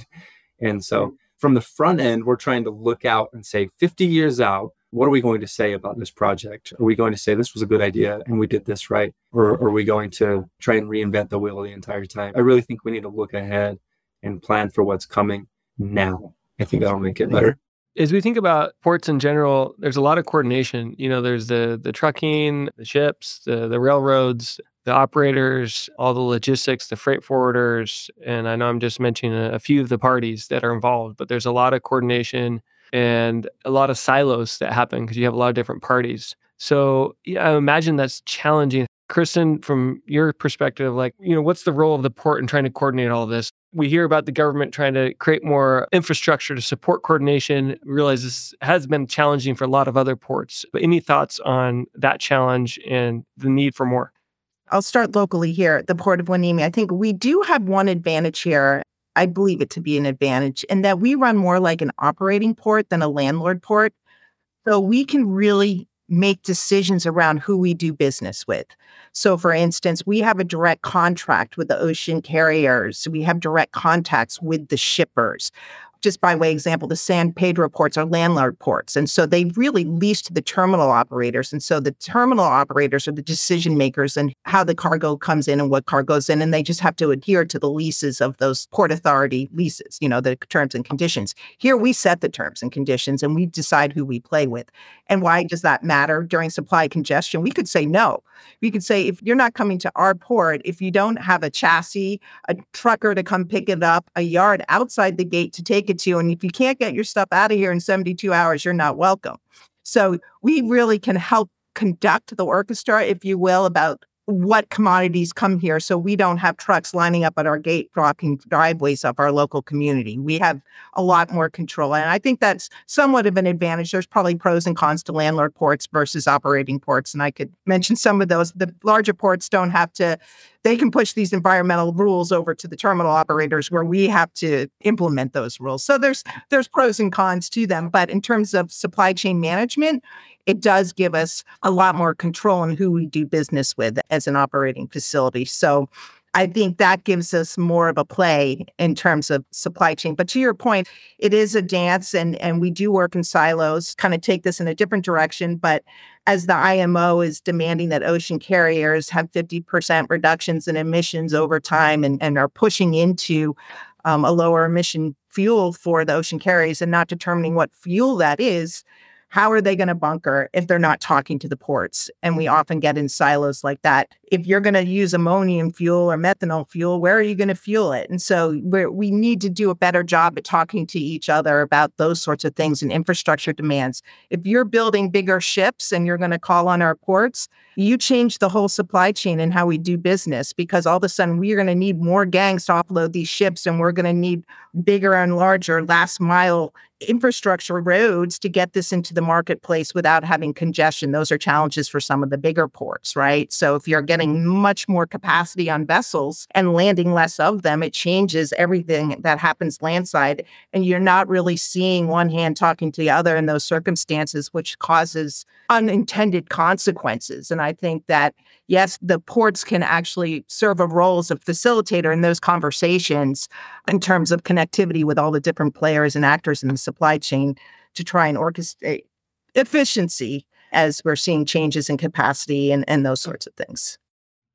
Speaker 4: and so from the front end we're trying to look out and say 50 years out what are we going to say about this project? Are we going to say this was a good idea and we did this right? Or are we going to try and reinvent the wheel the entire time? I really think we need to look ahead and plan for what's coming now. I think that'll make it better.
Speaker 2: As we think about ports in general, there's a lot of coordination. You know, there's the the trucking, the ships, the the railroads, the operators, all the logistics, the freight forwarders, and I know I'm just mentioning a, a few of the parties that are involved, but there's a lot of coordination and a lot of silos that happen because you have a lot of different parties. So yeah, I imagine that's challenging. Kristin, from your perspective, like, you know, what's the role of the port in trying to coordinate all this? We hear about the government trying to create more infrastructure to support coordination. We realize this has been challenging for a lot of other ports. But any thoughts on that challenge and the need for more?
Speaker 3: I'll start locally here at the Port of Hueneme. I think we do have one advantage here. I believe it to be an advantage in that we run more like an operating port than a landlord port. So we can really make decisions around who we do business with. So, for instance, we have a direct contract with the ocean carriers, we have direct contacts with the shippers just by way of example, the San Pedro ports are landlord ports. And so they really lease to the terminal operators. And so the terminal operators are the decision makers and how the cargo comes in and what cargo goes in. And they just have to adhere to the leases of those port authority leases, you know, the terms and conditions. Here we set the terms and conditions and we decide who we play with. And why does that matter during supply congestion? We could say no. We could say if you're not coming to our port, if you don't have a chassis, a trucker to come pick it up, a yard outside the gate to take it to you. And if you can't get your stuff out of here in 72 hours, you're not welcome. So we really can help conduct the orchestra, if you will, about what commodities come here so we don't have trucks lining up at our gate blocking driveways of our local community. We have a lot more control. And I think that's somewhat of an advantage. There's probably pros and cons to landlord ports versus operating ports. And I could mention some of those. The larger ports don't have to, they can push these environmental rules over to the terminal operators where we have to implement those rules. So there's there's pros and cons to them. But in terms of supply chain management, it does give us a lot more control on who we do business with as an operating facility. So I think that gives us more of a play in terms of supply chain. But to your point, it is a dance and, and we do work in silos, kind of take this in a different direction. But as the IMO is demanding that ocean carriers have 50% reductions in emissions over time and, and are pushing into um, a lower emission fuel for the ocean carriers and not determining what fuel that is, how are they going to bunker if they're not talking to the ports? And we mm-hmm. often get in silos like that. If you're going to use ammonium fuel or methanol fuel, where are you going to fuel it? And so we need to do a better job at talking to each other about those sorts of things and infrastructure demands. If you're building bigger ships and you're going to call on our ports, you change the whole supply chain and how we do business because all of a sudden we're going to need more gangs to offload these ships and we're going to need bigger and larger last mile infrastructure roads to get this into the marketplace without having congestion. Those are challenges for some of the bigger ports, right? So if you're getting much more capacity on vessels and landing less of them, it changes everything that happens landside. And you're not really seeing one hand talking to the other in those circumstances, which causes unintended consequences. And I think that, yes, the ports can actually serve a role as a facilitator in those conversations in terms of connectivity with all the different players and actors in the supply chain to try and orchestrate efficiency as we're seeing changes in capacity and, and those sorts of things.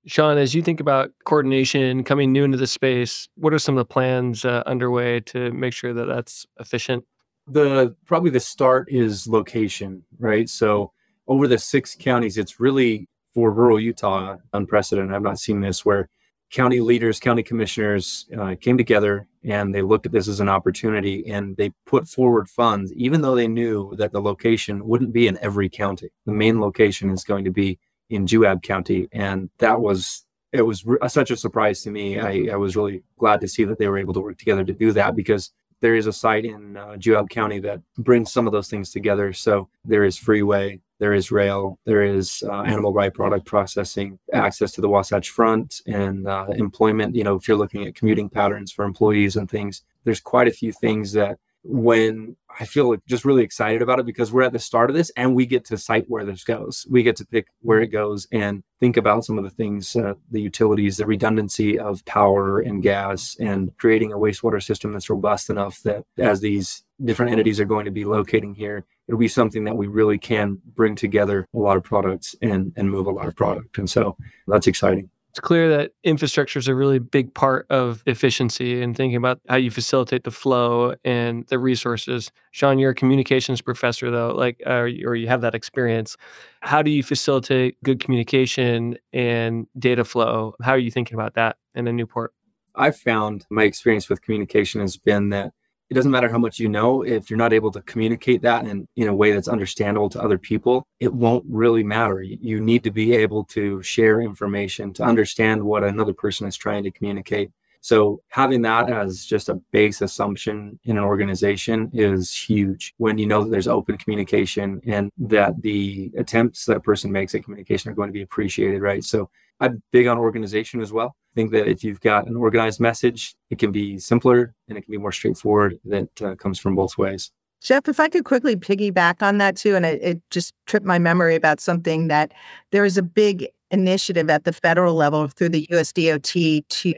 Speaker 2: Shaun, as you think about coordination coming new into the space, what are some of the plans uh, underway to make sure that that's efficient?
Speaker 4: The probably the start is location, right? So over the six counties, it's really for rural Utah unprecedented. I've not seen this where county leaders, county commissioners uh, came together and they looked at this as an opportunity and they put forward funds, even though they knew that the location wouldn't be in every county. The main location is going to be in Juab County. And that was, it was re- such a surprise to me. I, I, was really glad to see that they were able to work together to do that because there is a site in uh, Juab County that brings some of those things together. So there is freeway, there is rail, there is uh, animal byproduct processing, access to the Wasatch Front, and uh, employment. You know, if you're looking at commuting patterns for employees and things, there's quite a few things that when I feel just really excited about it because we're at the start of this and we get to cite where this goes. We get to pick where it goes and think about some of the things, uh, the utilities, the redundancy of power and gas, and creating a wastewater system that's robust enough that as these different entities are going to be locating here, it'll be something that we really can bring together a lot of products and, and move a lot of product. And so that's exciting
Speaker 2: it's clear that infrastructure is a really big part of efficiency and thinking about how you facilitate the flow and the resources. Shaun, you're a communications professor, though, like, uh, or you have that experience. How do you facilitate good communication and data flow? How are you thinking about that in a new port?
Speaker 4: I've found my experience with communication has been that it doesn't matter how much you know if you're not able to communicate that in, in a way that's understandable to other people it won't really matter. You need to be able to share information to understand what another person is trying to communicate. So having that as just a base assumption in an organization is huge when you know that there's open communication and that the attempts that a person makes at communication are going to be appreciated right? So I'm big on organization as well. I think that if you've got an organized message, it can be simpler and it can be more straightforward. That uh, comes from both ways.
Speaker 3: Jeff, if I could quickly piggyback on that too, and it, it just tripped my memory about something that there is a big initiative at the federal level through the USDOT to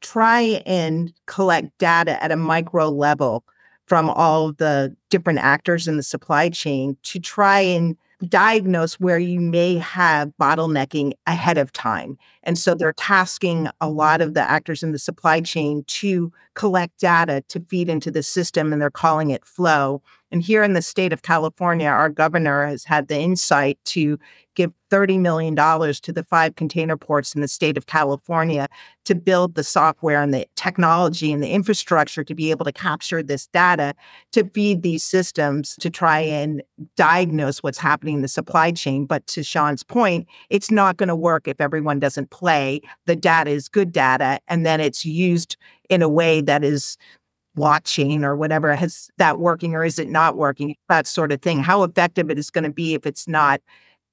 Speaker 3: try and collect data at a micro level from all the different actors in the supply chain to try and diagnose where you may have bottlenecking ahead of time. And so they're tasking a lot of the actors in the supply chain to collect data to feed into the system, and they're calling it flow. And here in the state of California, our governor has had the insight to give $30 million to the five container ports in the state of California to build the software and the technology and the infrastructure to be able to capture this data to feed these systems to try and diagnose what's happening in the supply chain. But to Shaun's point, it's not going to work if everyone doesn't play. The data is good data, and then it's used in a way that is blockchain or whatever has that working or is it not working that sort of thing. How effective it is going to be if it's not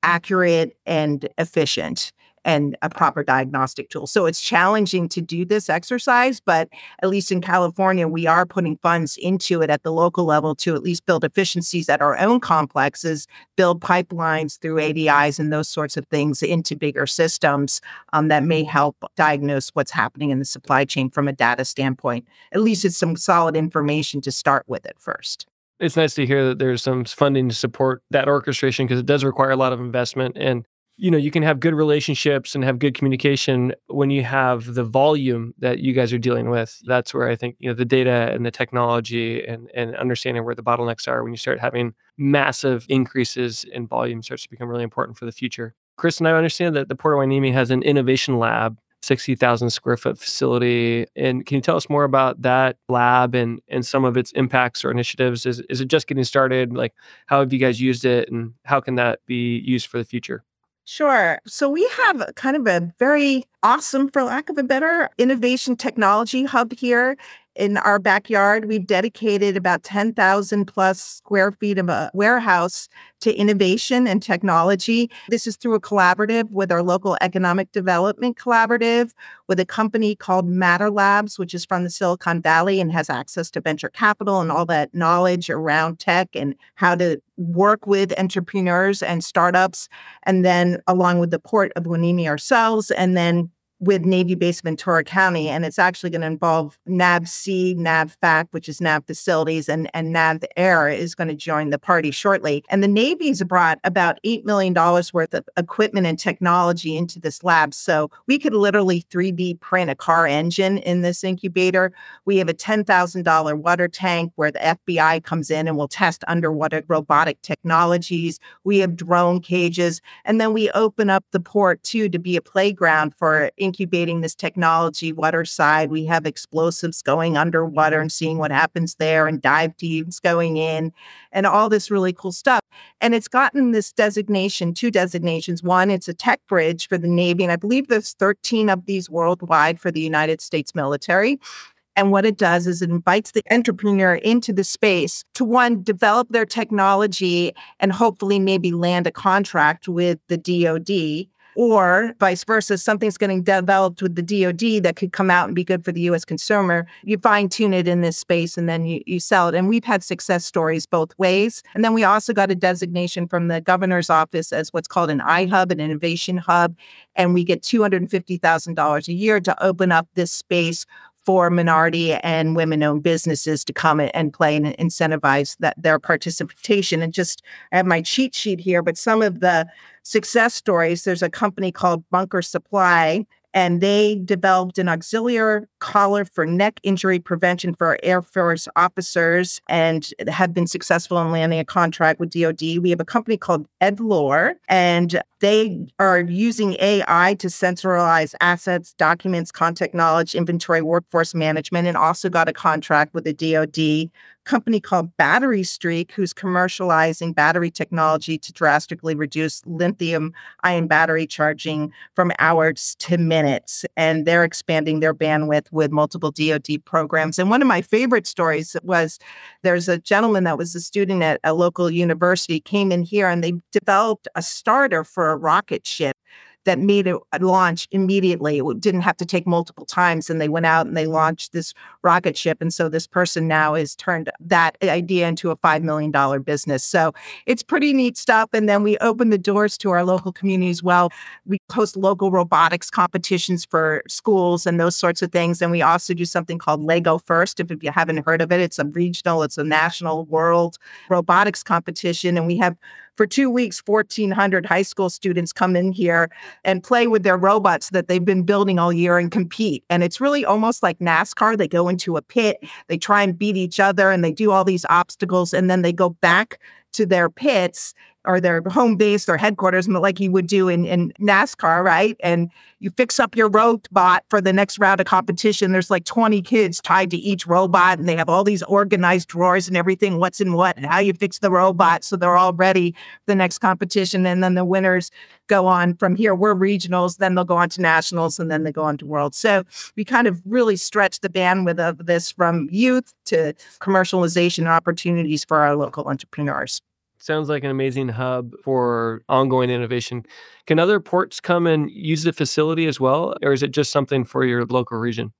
Speaker 3: accurate and efficient and a proper diagnostic tool. So it's challenging to do this exercise, but at least in California, we are putting funds into it at the local level to at least build efficiencies at our own complexes, build pipelines through ADIs and those sorts of things into bigger systems um, that may help diagnose what's happening in the supply chain from a data standpoint. At least it's some solid information to start with at first
Speaker 2: it's nice to hear that there's some funding to support that orchestration because it does require a lot of investment and you know you can have good relationships and have good communication when you have the volume that you guys are dealing with that's where i think you know the data and the technology and and understanding where the bottlenecks are when you start having massive increases in volume starts to become really important for the future Kristin i understand that the port of hueneme has an innovation lab 60,000 square foot facility. And can you tell us more about that lab and, and some of its impacts or initiatives? Is, is it just getting started? Like, how have you guys used it and how can that be used for the future?
Speaker 3: Sure. So we have kind of a very awesome, for lack of a better, innovation technology hub here in our backyard. We've dedicated about 10,000 plus square feet of a warehouse to innovation and technology. This is through a collaborative with our local economic development collaborative with a company called Matter Labs, which is from the Silicon Valley and has access to venture capital and all that knowledge around tech and how to work with entrepreneurs and startups. And then along with the Port of Hueneme ourselves, and then with Navy Base Ventura County, and it's actually going to involve NAVSEA, NAVFAC, which is NAV Facilities, and, and NAV Air is going to join the party shortly. And the Navy's brought about $8 million worth of equipment and technology into this lab. So we could literally 3D print a car engine in this incubator. We have a $10,000 water tank where the FBI comes in and will test underwater robotic technologies. We have drone cages. And then we open up the port too to be a playground for incubating this technology water side. We have explosives going underwater mm-hmm. and seeing what happens there, and dive teams going in, and all this really cool stuff. And it's gotten this designation, two designations. One, it's a tech bridge for the Navy, and I believe there's 13 of these worldwide for the United States military. And what it does is it invites the entrepreneur into the space to one, develop their technology and hopefully maybe land a contract with the DoD or vice versa, something's getting developed with the DoD that could come out and be good for the US consumer. You fine tune it in this space and then you, you sell it. And we've had success stories both ways. And then we also got a designation from the governor's office as what's called an iHub, an innovation hub. And we get $250,000 a year to open up this space for minority and women owned businesses to come and play and incentivize that their participation. And just I have my cheat sheet here, but some of the success stories, there's a company called Bunker Supply and they developed an auxiliary collar for neck injury prevention for Air Force officers and have been successful in landing a contract with DoD. We have a company called Edlore, and they are using AI to centralize assets, documents, contact knowledge, inventory, workforce management, and also got a contract with the DoD company called Battery Streak, who's commercializing battery mm. technology to drastically reduce lithium ion battery charging from hours to minutes. And they're expanding their bandwidth with multiple DoD programs. And one of my favorite stories was there's a gentleman that was a student at a local university, came in here and they developed a starter for a rocket ship that made it uh, launch immediately. It didn't have to take multiple times. And they went out and they launched this rocket ship. And so this person now has turned that idea into a $5 million business. So it's pretty neat stuff. And then we open the doors to our local community as well. We host local robotics competitions for schools and those sorts of things. And we also do something called Lego First. If, if you haven't heard of it, it's a regional, it's a national world robotics competition. And we have for two weeks, 1,400 high school students come in here and play with their robots that they've been building all year and compete. And it's really almost like NASCAR. They go into a pit, they try and beat each other, and they do all these obstacles, and then they go back to their pits or their home base or headquarters, like you would do in, in NASCAR, right? And you fix up your robot for the next round of competition. There's like 20 kids tied to each robot, and they have all these organized drawers and everything, what's in what, and how you fix the robot. So they're all ready for the next competition. And then the winners go on from here. We're regionals, then they'll go on to nationals, and then they go on to world. So we kind of really stretch the bandwidth of this from youth to commercialization opportunities for our local entrepreneurs.
Speaker 2: Sounds like an amazing hub for ongoing innovation. Can other ports come and use the facility as well, or is it just something for your local region?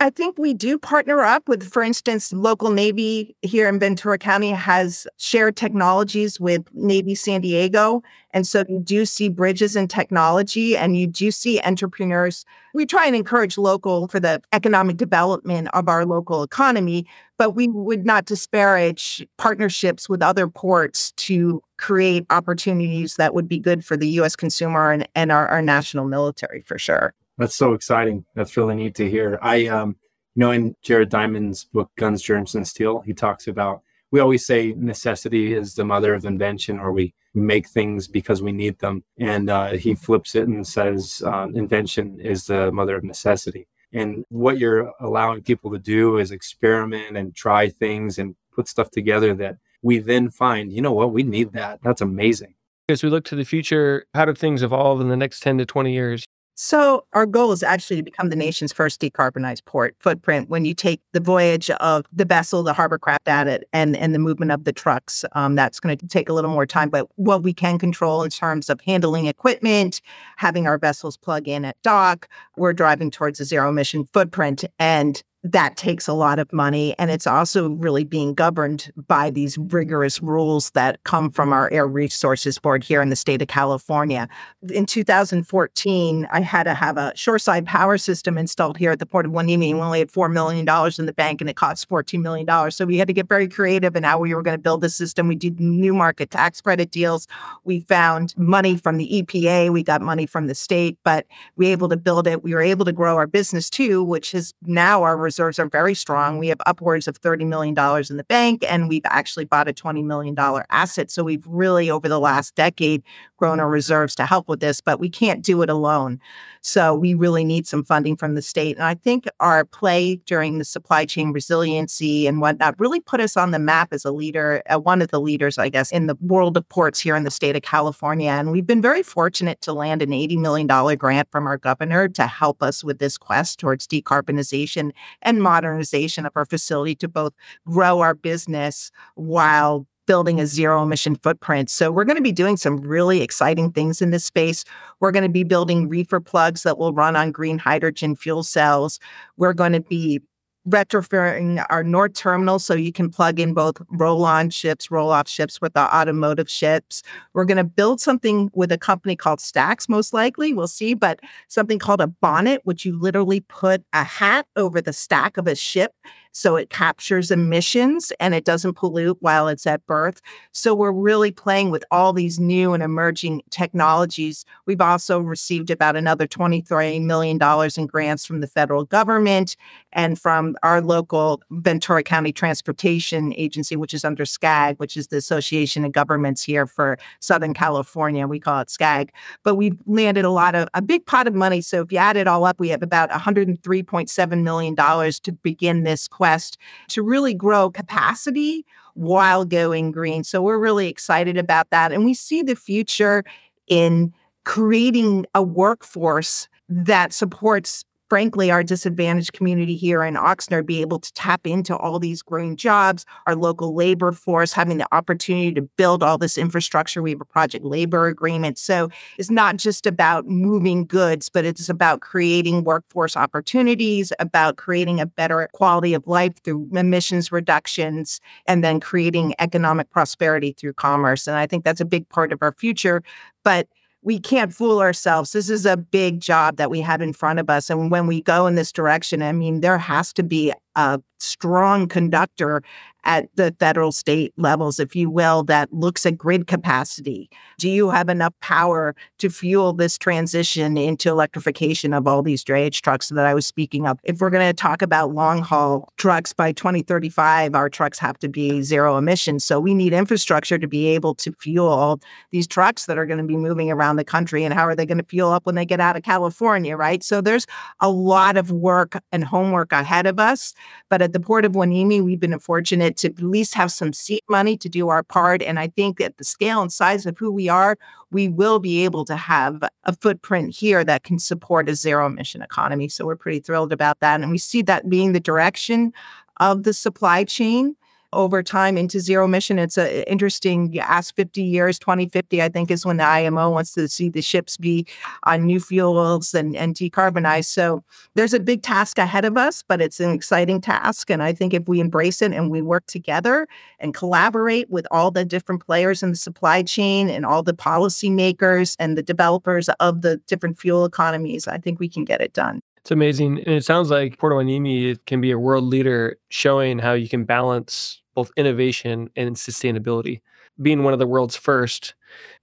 Speaker 3: I think we do partner up with, for instance, local Navy here in Ventura County has shared technologies with Navy San Diego. And so you do see bridges in technology and you do see entrepreneurs. We try and encourage local for the economic development of our local economy, but we would not disparage partnerships with other ports to create opportunities that would be good for the US consumer and, and our, our national military for sure.
Speaker 4: That's so exciting. That's really neat to hear. I, um, you know, in Jared Diamond's book, Guns, Germs, and Steel, he talks about, we always say necessity is the mother of invention, or we make things because we need them. And uh, he flips it and says, uh, invention is the mother of necessity. And what you're allowing people to do is experiment and try things and put stuff together that we then find, you know what, we need that. That's amazing.
Speaker 2: As we look to the future, how do things evolve in the next 10 to 20 years?
Speaker 3: So, our goal is actually to become the nation's first decarbonized port footprint. When you take the voyage of the vessel, the harbor craft at it, and, and the movement of the trucks, um, that's going to take a little more time. But what we can control in terms of handling equipment, having our vessels plug in at dock, we're driving towards a zero emission footprint. And that takes a lot of money. And it's also really being governed by these rigorous rules that come from our Air Resources Board here in the state of California. In 2014, I had to have a shoreside power system installed here at the Port of Hueneme. We only had $4 million in the bank and it cost $14 million. So we had to get very creative in how we were going to build the system. We did new market tax credit deals. We found money from the EPA. We got money from the state, but we were able to build it. We were able to grow our business too, which is now our reserves are very strong. We have upwards of $30 million in the bank, and we've actually bought a $20 million asset. So we've really, over the last decade, grown our reserves to help with this, but we can't do it alone. So we really need some funding from the state. And I think our play during the supply chain resiliency and whatnot really put us on the map as a leader, uh, one of the leaders, I guess, in the world of ports here in the state of California. And we've been very fortunate to land an $80 million grant from our governor to help us with this quest towards decarbonization and modernization of our facility to both grow our business while building a zero emission footprint. So we're going to be doing some really exciting things in this space. We're going to be building reefer plugs that will run on green hydrogen fuel cells. We're going to be retrofitting our North Terminal so you can plug in both roll on ships, roll off ships with the automotive ships. We're going to build something with a company called Stacks, most likely. We'll see, but something called a bonnet, which you literally put a hat over the stack of a ship so it captures emissions and it doesn't pollute while it's at berth. So we're really playing with all these new and emerging technologies. We've also received about another $23 million in grants from the federal government and from our local Ventura County Transportation Agency, which is under SCAG, which is the Association of Governments here for Southern California. We call it SCAG. But we've landed a lot of a big pot of money. So if you add it all up, we have about $103.7 million to begin this quest to really grow capacity while going green. So we're really excited about that. And we see the future in creating a workforce that supports frankly, our disadvantaged community here in Oxnard be able to tap into all these growing jobs, our local labor force having the opportunity to build all this infrastructure. We have a project labor agreement. So it's not just about moving goods, but it's about creating workforce opportunities, about creating a better quality of life through emissions reductions, and then creating economic prosperity through commerce. And I think that's a big part of our future. But we can't fool ourselves. This is a big job that we have in front of us. And when we go in this direction, I mean, there has to be a strong conductor at the federal state levels, if you will, that looks at grid capacity. Do you have enough power to fuel this transition into electrification of all these drayage trucks that I was speaking of? If we're going to talk about long haul trucks by 2035, our trucks have to be zero emissions. So we need infrastructure to be able to fuel these trucks that are going to be moving around the country. And how are they going to fuel up when they get out of California, right? So there's a lot of work and homework ahead of us. But at the Port of Hueneme, we've been fortunate to at least have some seed money to do our mm-hmm. part. And I think at the scale and size of who we are, we will be able to have a footprint here that can support a zero emission economy. So we're pretty thrilled about that. And we see that being the direction of the supply chain over time into zero emission. It's an interesting, ask 50 years, 2050, I think is when the IMO wants to see the ships be on new fuels and, and decarbonize. So there's a big task ahead of us, but it's an exciting task. And I think if we embrace it and we work together and collaborate with all the different players in the supply chain and all the policymakers and the developers of the different fuel economies, I think we can get it done.
Speaker 2: It's amazing. And it sounds like Port Hueneme can be a world leader showing how you can balance both innovation and sustainability. Being one of the world's first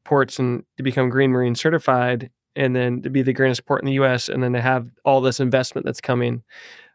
Speaker 2: ports and to become Green Marine certified and then to be the greenest port in the US and then to have all this investment that's coming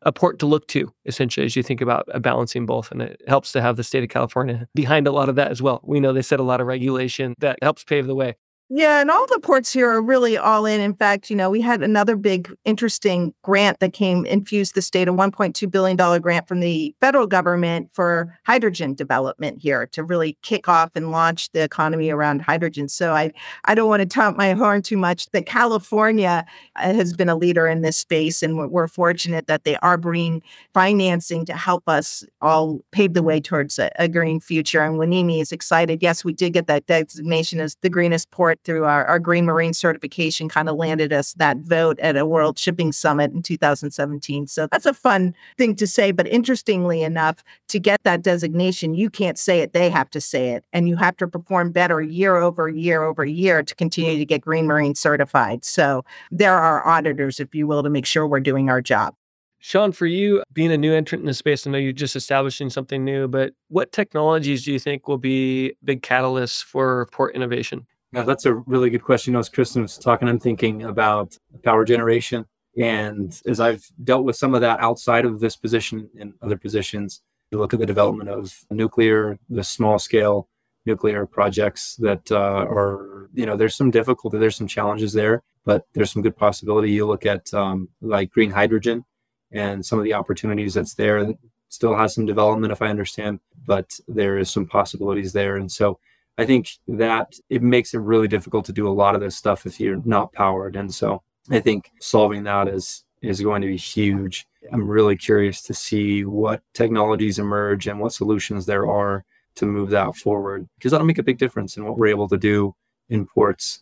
Speaker 2: a port to look to essentially as you think about balancing both and it helps to have the state of California behind a lot of that as well. We know they set a lot of regulation that helps pave the way.
Speaker 3: Yeah, and all the ports here are really all in. In fact, you know, we had another big interesting grant that came infused the state a $1.2 billion grant from the federal government for hydrogen development here to really kick off and launch the economy around hydrogen. So I, I don't want to tout my horn too much that California uh, has been a leader in this space, and we're, fortunate that they are bringing financing to help us all pave the way towards a, a green future. And Hueneme is excited. Yes, we did get that designation as the greenest port through our, our Green Marine certification kind of landed us that vote at a World Shipping Summit in 2017. So that's a fun thing to say. But interestingly enough, to get that designation, you can't say it, they have to say it. And you have to perform better year over year over year to continue to get Green Marine certified. So there are auditors, if you will, to make sure we're doing our job.
Speaker 2: Shaun, for you, being a new entrant in the space, I know you're just establishing something new, but what technologies do you think will be big catalysts for port innovation?
Speaker 4: Yeah, that's a really good question. As Kristin was talking, I'm thinking about power generation. And as I've dealt with some of that outside of this position and other positions, you look at the development of nuclear, the small scale nuclear projects that uh, are, you know, there's some difficulty, there's some challenges there, but there's some good possibility. You look at um, like green hydrogen and some of the opportunities that's there. Still has some development, if I understand, but there is some possibilities there. And so I think that it makes it really difficult to do a lot of this stuff if you're not powered. And so I think solving that is is going to be huge. I'm really curious to see what technologies emerge and what solutions there are to move that forward because that'll make a big difference in what we're able to do in ports.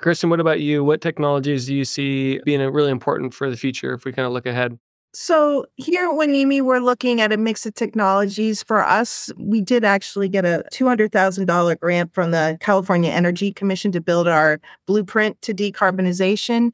Speaker 2: Kristin, what about you? What technologies do you see being really important for the future if we kind of look ahead?
Speaker 3: So here at Hueneme, we're looking at a mix of technologies. For us, we did actually get a $200,000 grant from the California Energy Commission to build our blueprint to decarbonization.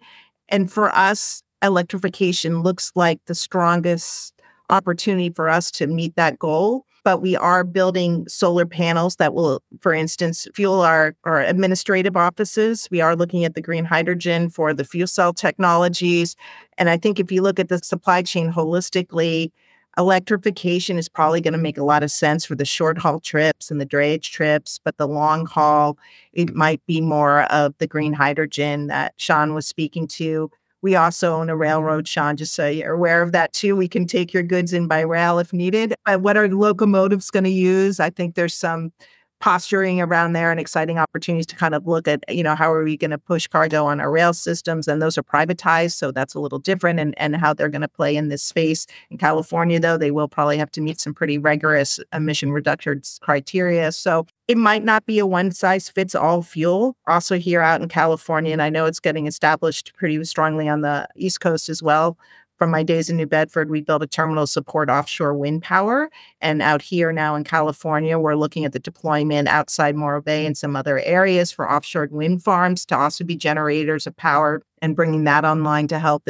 Speaker 3: And for us, electrification looks like the strongest opportunity for us to meet that goal but we are building solar panels that will, for instance, fuel our, our administrative offices. We are looking at the green hydrogen for the fuel cell technologies. And I think if you look at the supply chain holistically, electrification is probably going to make a lot of sense for the short haul trips and the drayage trips, but the long haul, it might be more of the green hydrogen that Shaun was speaking to. We also own a railroad, mm-hmm. Shaun, just so you're aware of that too. We can take your goods in by rail if needed. But what are locomotives going to use? I think there's some posturing around there and exciting opportunities to kind of look at, you know, how are we going to push cargo on our rail systems? And those are privatized. So that's a little different and, and how they're going to play in this space. In California, though, they will probably have to meet some pretty rigorous emission reduction criteria. So it might not be a one size fits all fuel. Also, here out in California, and I know it's getting established pretty strongly on the East Coast as well from my days in New Bedford, we built a terminal support offshore wind power. And out here now in California, we're looking at the deployment outside Morro Bay and some other areas for offshore wind farms to also be generators of power and bringing that online to help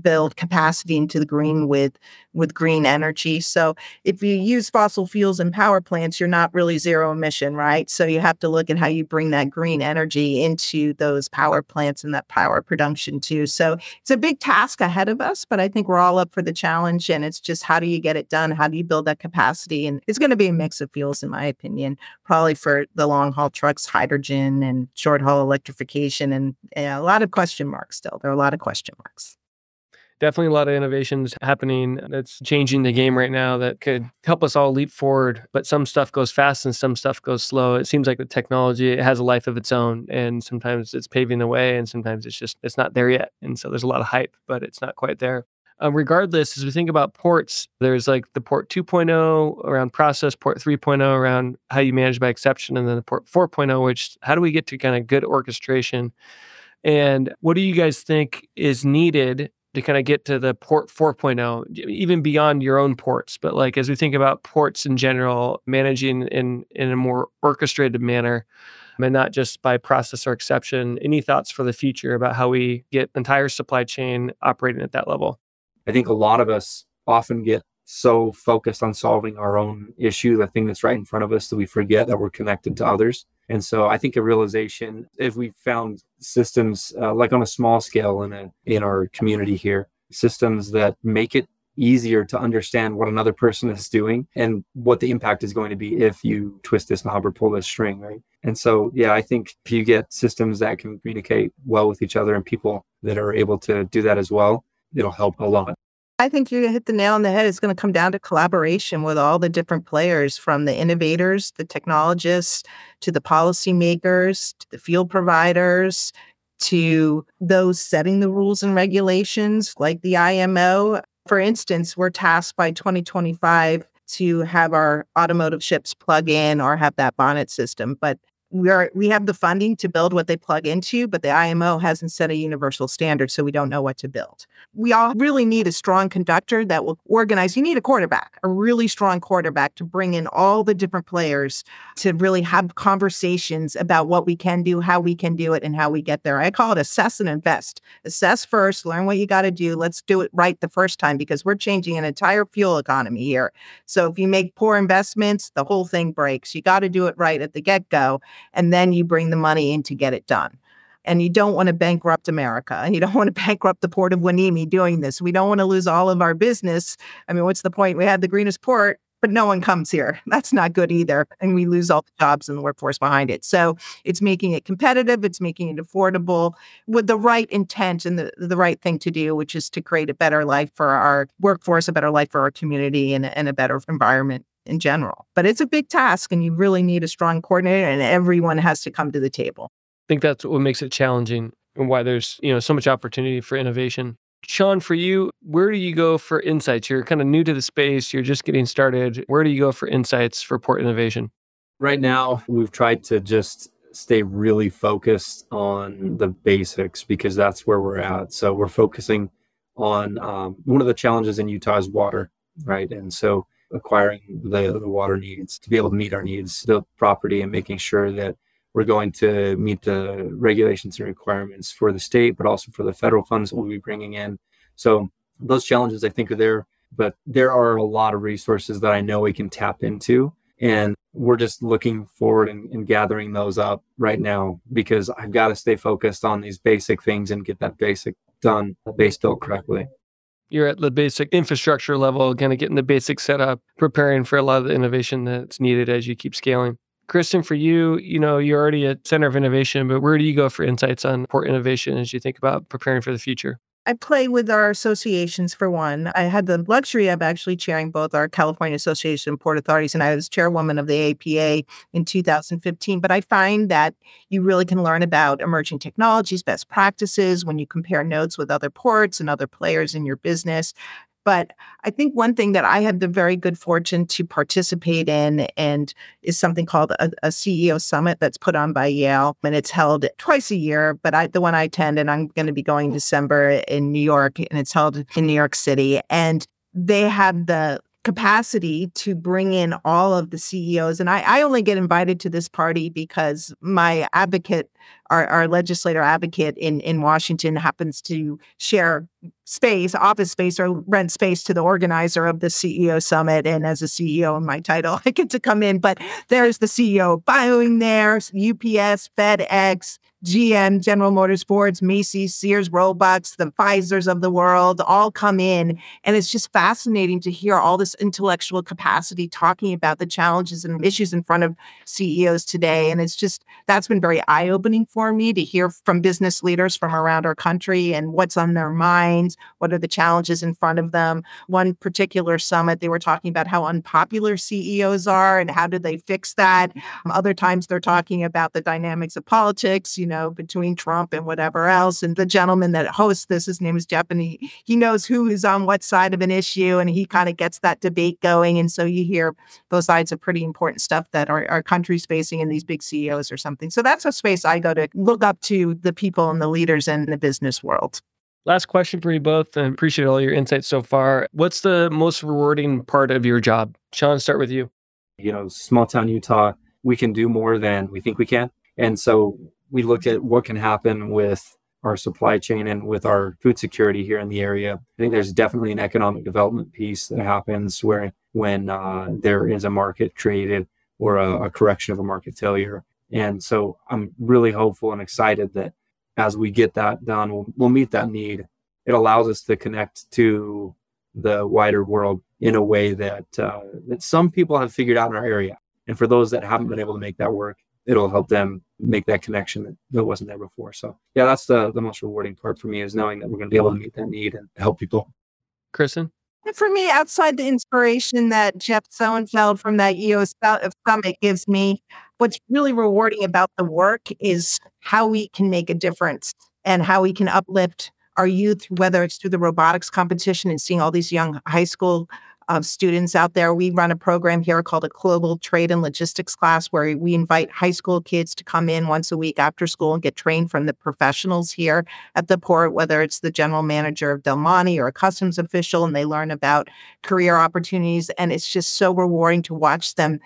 Speaker 3: build capacity into the green with with green energy. So if you use fossil fuels in power plants, you're not really zero emission, right? So you have to look at how you bring that green energy into those power plants and that power production too. So it's a big task ahead of us, but I think we're all up for the challenge and it's just how do you get it done? How do you build that capacity? And it's going to be a mix of fuels in my opinion, probably for the long haul trucks, hydrogen and short haul electrification and a lot of question marks still. There are a lot of question marks.
Speaker 2: Definitely a lot of innovations happening that's changing the game right now that could help us all leap forward. But some stuff goes fast and some stuff goes slow. It seems like the technology it has a life of its own, and sometimes it's paving the way, and sometimes it's just it's not there yet. And so there's a lot of hype, but it's not quite there. Um, regardless, as we think about ports, there's like the port 2.0 around process, port 3.0 around how you manage by exception, and then the port 4.0, which how do we get to kind of good orchestration and what do you guys think is needed to kind of get to the port 4.0, even beyond your own ports? But like as we think about ports in general, managing in in a more orchestrated manner, and not just by process or exception. Any thoughts for the future about how we get entire supply chain operating at that level?
Speaker 4: I think a lot of us often get so focused on solving our own issue, the thing that's right in front of us, that we forget that we're connected to others. And so I think a realization, if we found systems uh, like on a small scale in a, in our community here, systems that make it easier to understand what another person is doing and what the impact is going to be if you twist this knob or pull this string, right? And so, yeah, I think if you get systems that can communicate well with each other and people that are able to do that as well, it'll help a lot.
Speaker 3: I think you hit the nail on the head. It's going to come down to collaboration with all the different players from the innovators, the technologists, to the policymakers, to the field providers, to those setting the rules and regulations like the IMO. For instance, we're tasked by 2025 to have our automotive ships plug in or have that bonnet system. But we are we have the funding to build what they plug into, but the IMO hasn't set a universal standard, so we don't know what to build. We all really need a strong conductor that will organize. You need a quarterback, a really strong quarterback to bring in all the different players to really have conversations about what we can do, how we can do it, and how we get there. I call it assess and invest. Assess first, learn what you got to do. Let's do it right the first time because we're changing an entire fuel economy here. So if you make poor investments, the whole thing breaks. You got to do it right at the get go and then you bring the money in to get it done. And you don't want to bankrupt America and you don't want to bankrupt the port of Hueneme doing this. We don't want to lose all of our business. I mean, what's the point? We had the greenest port, but no one comes here. That's not good either. And we lose all the jobs and the workforce behind it. So it's making it competitive, it's making it affordable with the right intent and the, the right thing to do, which is to create a better life for our workforce, a better life for our community, and, and a better environment in general. But it's a big task and you really need a strong coordinator and everyone has to come to the table.
Speaker 2: I think that's what makes it challenging and why there's, you know, so much opportunity for innovation. Shaun, for you, where do you go for insights? You're kind of new to the space, you're just getting started. Where do you go for insights for port innovation?
Speaker 4: Right now, we've tried to just stay really focused on the basics because that's where we're at. So we're focusing on um, one of the challenges in Utah is water, right? And so acquiring the, the water needs to be able to meet our needs, the property, and making sure that we're going to meet the regulations and requirements for the state, but also for the federal funds that we'll be bringing in. So those challenges, I think, are there, but there are a lot of resources that I know we can tap into. And we're just looking forward and, and gathering those up right now because I've got to stay focused on these basic things and get that basic done, base built correctly
Speaker 2: you're at the basic infrastructure level, kind of getting the basic setup, preparing for a lot of the innovation that's needed as you keep scaling. Kristin, for you, you know, you're already at center of innovation, but where do you go for insights on port innovation as you think about preparing for the future?
Speaker 3: I play with our associations for one. I had the luxury of actually chairing both our California Association of Port Authorities, and I was chairwoman of the APA in 2015. But I find that you really can learn about emerging technologies, best practices when you compare notes with other ports and other players in your business. But I think one thing that I had the very good fortune to participate in and is something called a, a, CEO summit that's put on by Yale. And it's held twice a year, but I, the one I attend, and I'm going to be going December in New York, and it's held in New York City. And they have the capacity to bring in all of the CEOs. And I, I only get invited to this party because my advocate, our, our legislator advocate in, in Washington happens to share space, office space, or rent space to the organizer of the CEO summit. And as a CEO in my title, I get to come in. But there's the CEO of Boeing there, UPS, FedEx, GM, General Motors, Fords, Macy's, Sears, Roebucks, the Pfizer's of the world all come in. And it's just fascinating to hear all this intellectual capacity talking about the challenges and issues in front of CEOs today. And it's just, that's been very eye opening for me to hear from business leaders from around our country and what's on their minds, what are the challenges in front of them. One particular summit, they were talking about how unpopular CEOs are and how do they fix that. Other times they're talking about the dynamics of politics, you know between Trump and whatever else. And the gentleman that hosts this, his name is Jeff, and he, he knows who is on what side of an issue and he kind of gets that debate going. And so you hear both sides of pretty important stuff that our, our country's facing in these big CEOs or something. So that's a space I go to look up to the people and the leaders in the business world.
Speaker 2: Last question for you both, and appreciate all your insights so far. What's the most rewarding part of your job? Shaun, start with you.
Speaker 4: You know, small town Utah, we can do more than we think we can. And so we look at what can happen with our supply chain and with our food security here in the area. I think there's definitely an economic development piece that happens where when uh, there is a market created or a, a correction of a market failure. And so I'm really hopeful and excited that as we get that done, we'll, we'll meet that need. It allows us to connect to the wider world in a way that uh, that some people have figured out in our area. And for those that haven't been able to make that work, it'll help them make that connection that wasn't there before. So yeah, that's the the most rewarding part for me is knowing that we're going to be able to meet that need and help people.
Speaker 2: Kristin.
Speaker 3: For me, outside the inspiration that Jeff Sonnenfeld from that EO Summit gives me, what's really rewarding about the work is how we can make a difference and how we can uplift our youth, whether it's through the robotics competition and seeing all these young high school of students out there. We run a program here called a Global Trade and Logistics class where we invite high school kids to come in once a week after school and get trained from the professionals here at the port, whether it's the general manager of Del Monte or a customs official, and they learn about career opportunities. And it's just so rewarding to watch them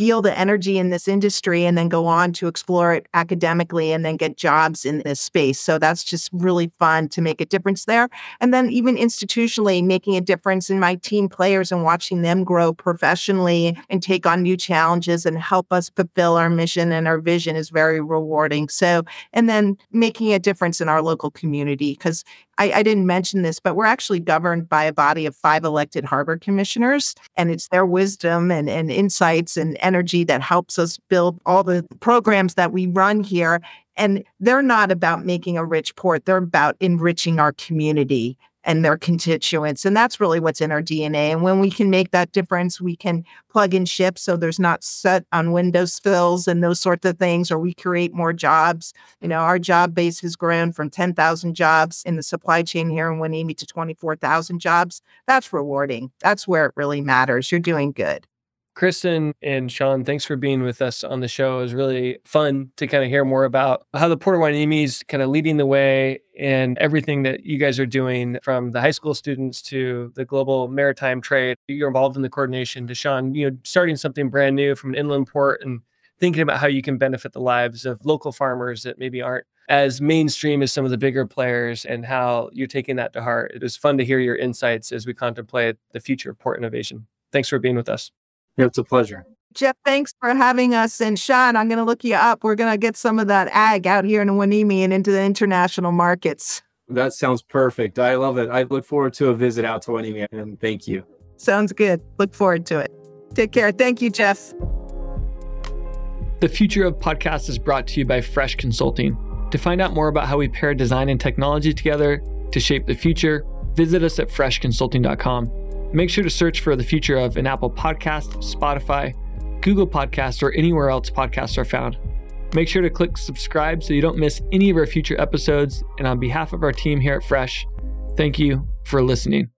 Speaker 3: feel the energy in this industry and then go on to explore it academically and then get jobs in this space. So that's just really fun to make a difference there. And then even institutionally, making a difference in my team players and watching them grow professionally and take on new challenges and help us fulfill our mission and our vision is very rewarding. So, and then making a difference in our local community because I, I, didn't mention this, but we're actually governed by a body of five elected harbor commissioners, and it's their wisdom and, and insights and energy that helps us build all the programs that we run here. And they're not about making a rich port, they're about enriching our community and their constituents. And that's really what's in our DNA. And when we can make that difference, we can plug in ships so there's not set on Windows fills and those sorts of things, or we create more jobs. You know, our job base has grown from 10,000 jobs in the supply chain here in Hueneme to 24,000 jobs. That's rewarding. That's where it really matters. You're doing good.
Speaker 2: Kristin and Shaun, thanks for being with us on the show. It was really fun to kind of hear more about how the Port of Hueneme is kind of leading the way and everything that you guys are doing from the high school students to the global maritime trade. You're involved in the coordination to Shaun, you know, starting something brand new from an inland port and thinking about how you can benefit the lives of local farmers that maybe aren't as mainstream as some of the bigger players and how you're taking that to heart. It was fun to hear your insights as we contemplate the future of port innovation. Thanks for being with us.
Speaker 4: It's a pleasure.
Speaker 3: Jeff, thanks for having us. And Shaun, I'm going to look you up. We're going to get some of that ag out here in Hueneme and into the international markets.
Speaker 4: That sounds perfect. I love it. I look forward to a visit out to Hueneme and thank you.
Speaker 3: Sounds good. Look forward to it. Take care. Thank you, Jeff.
Speaker 2: The future of podcasts is brought to you by Fresh Consulting. To find out more about how we pair design and technology together,
Speaker 5: to shape the future, visit us at freshconsulting.com. Make sure to search for the future of an Apple Podcast, Spotify, Google Podcast, or anywhere else podcasts are found. Make sure to click subscribe so you don't miss any of our future episodes. And on behalf of our team here at Fresh, thank you for listening.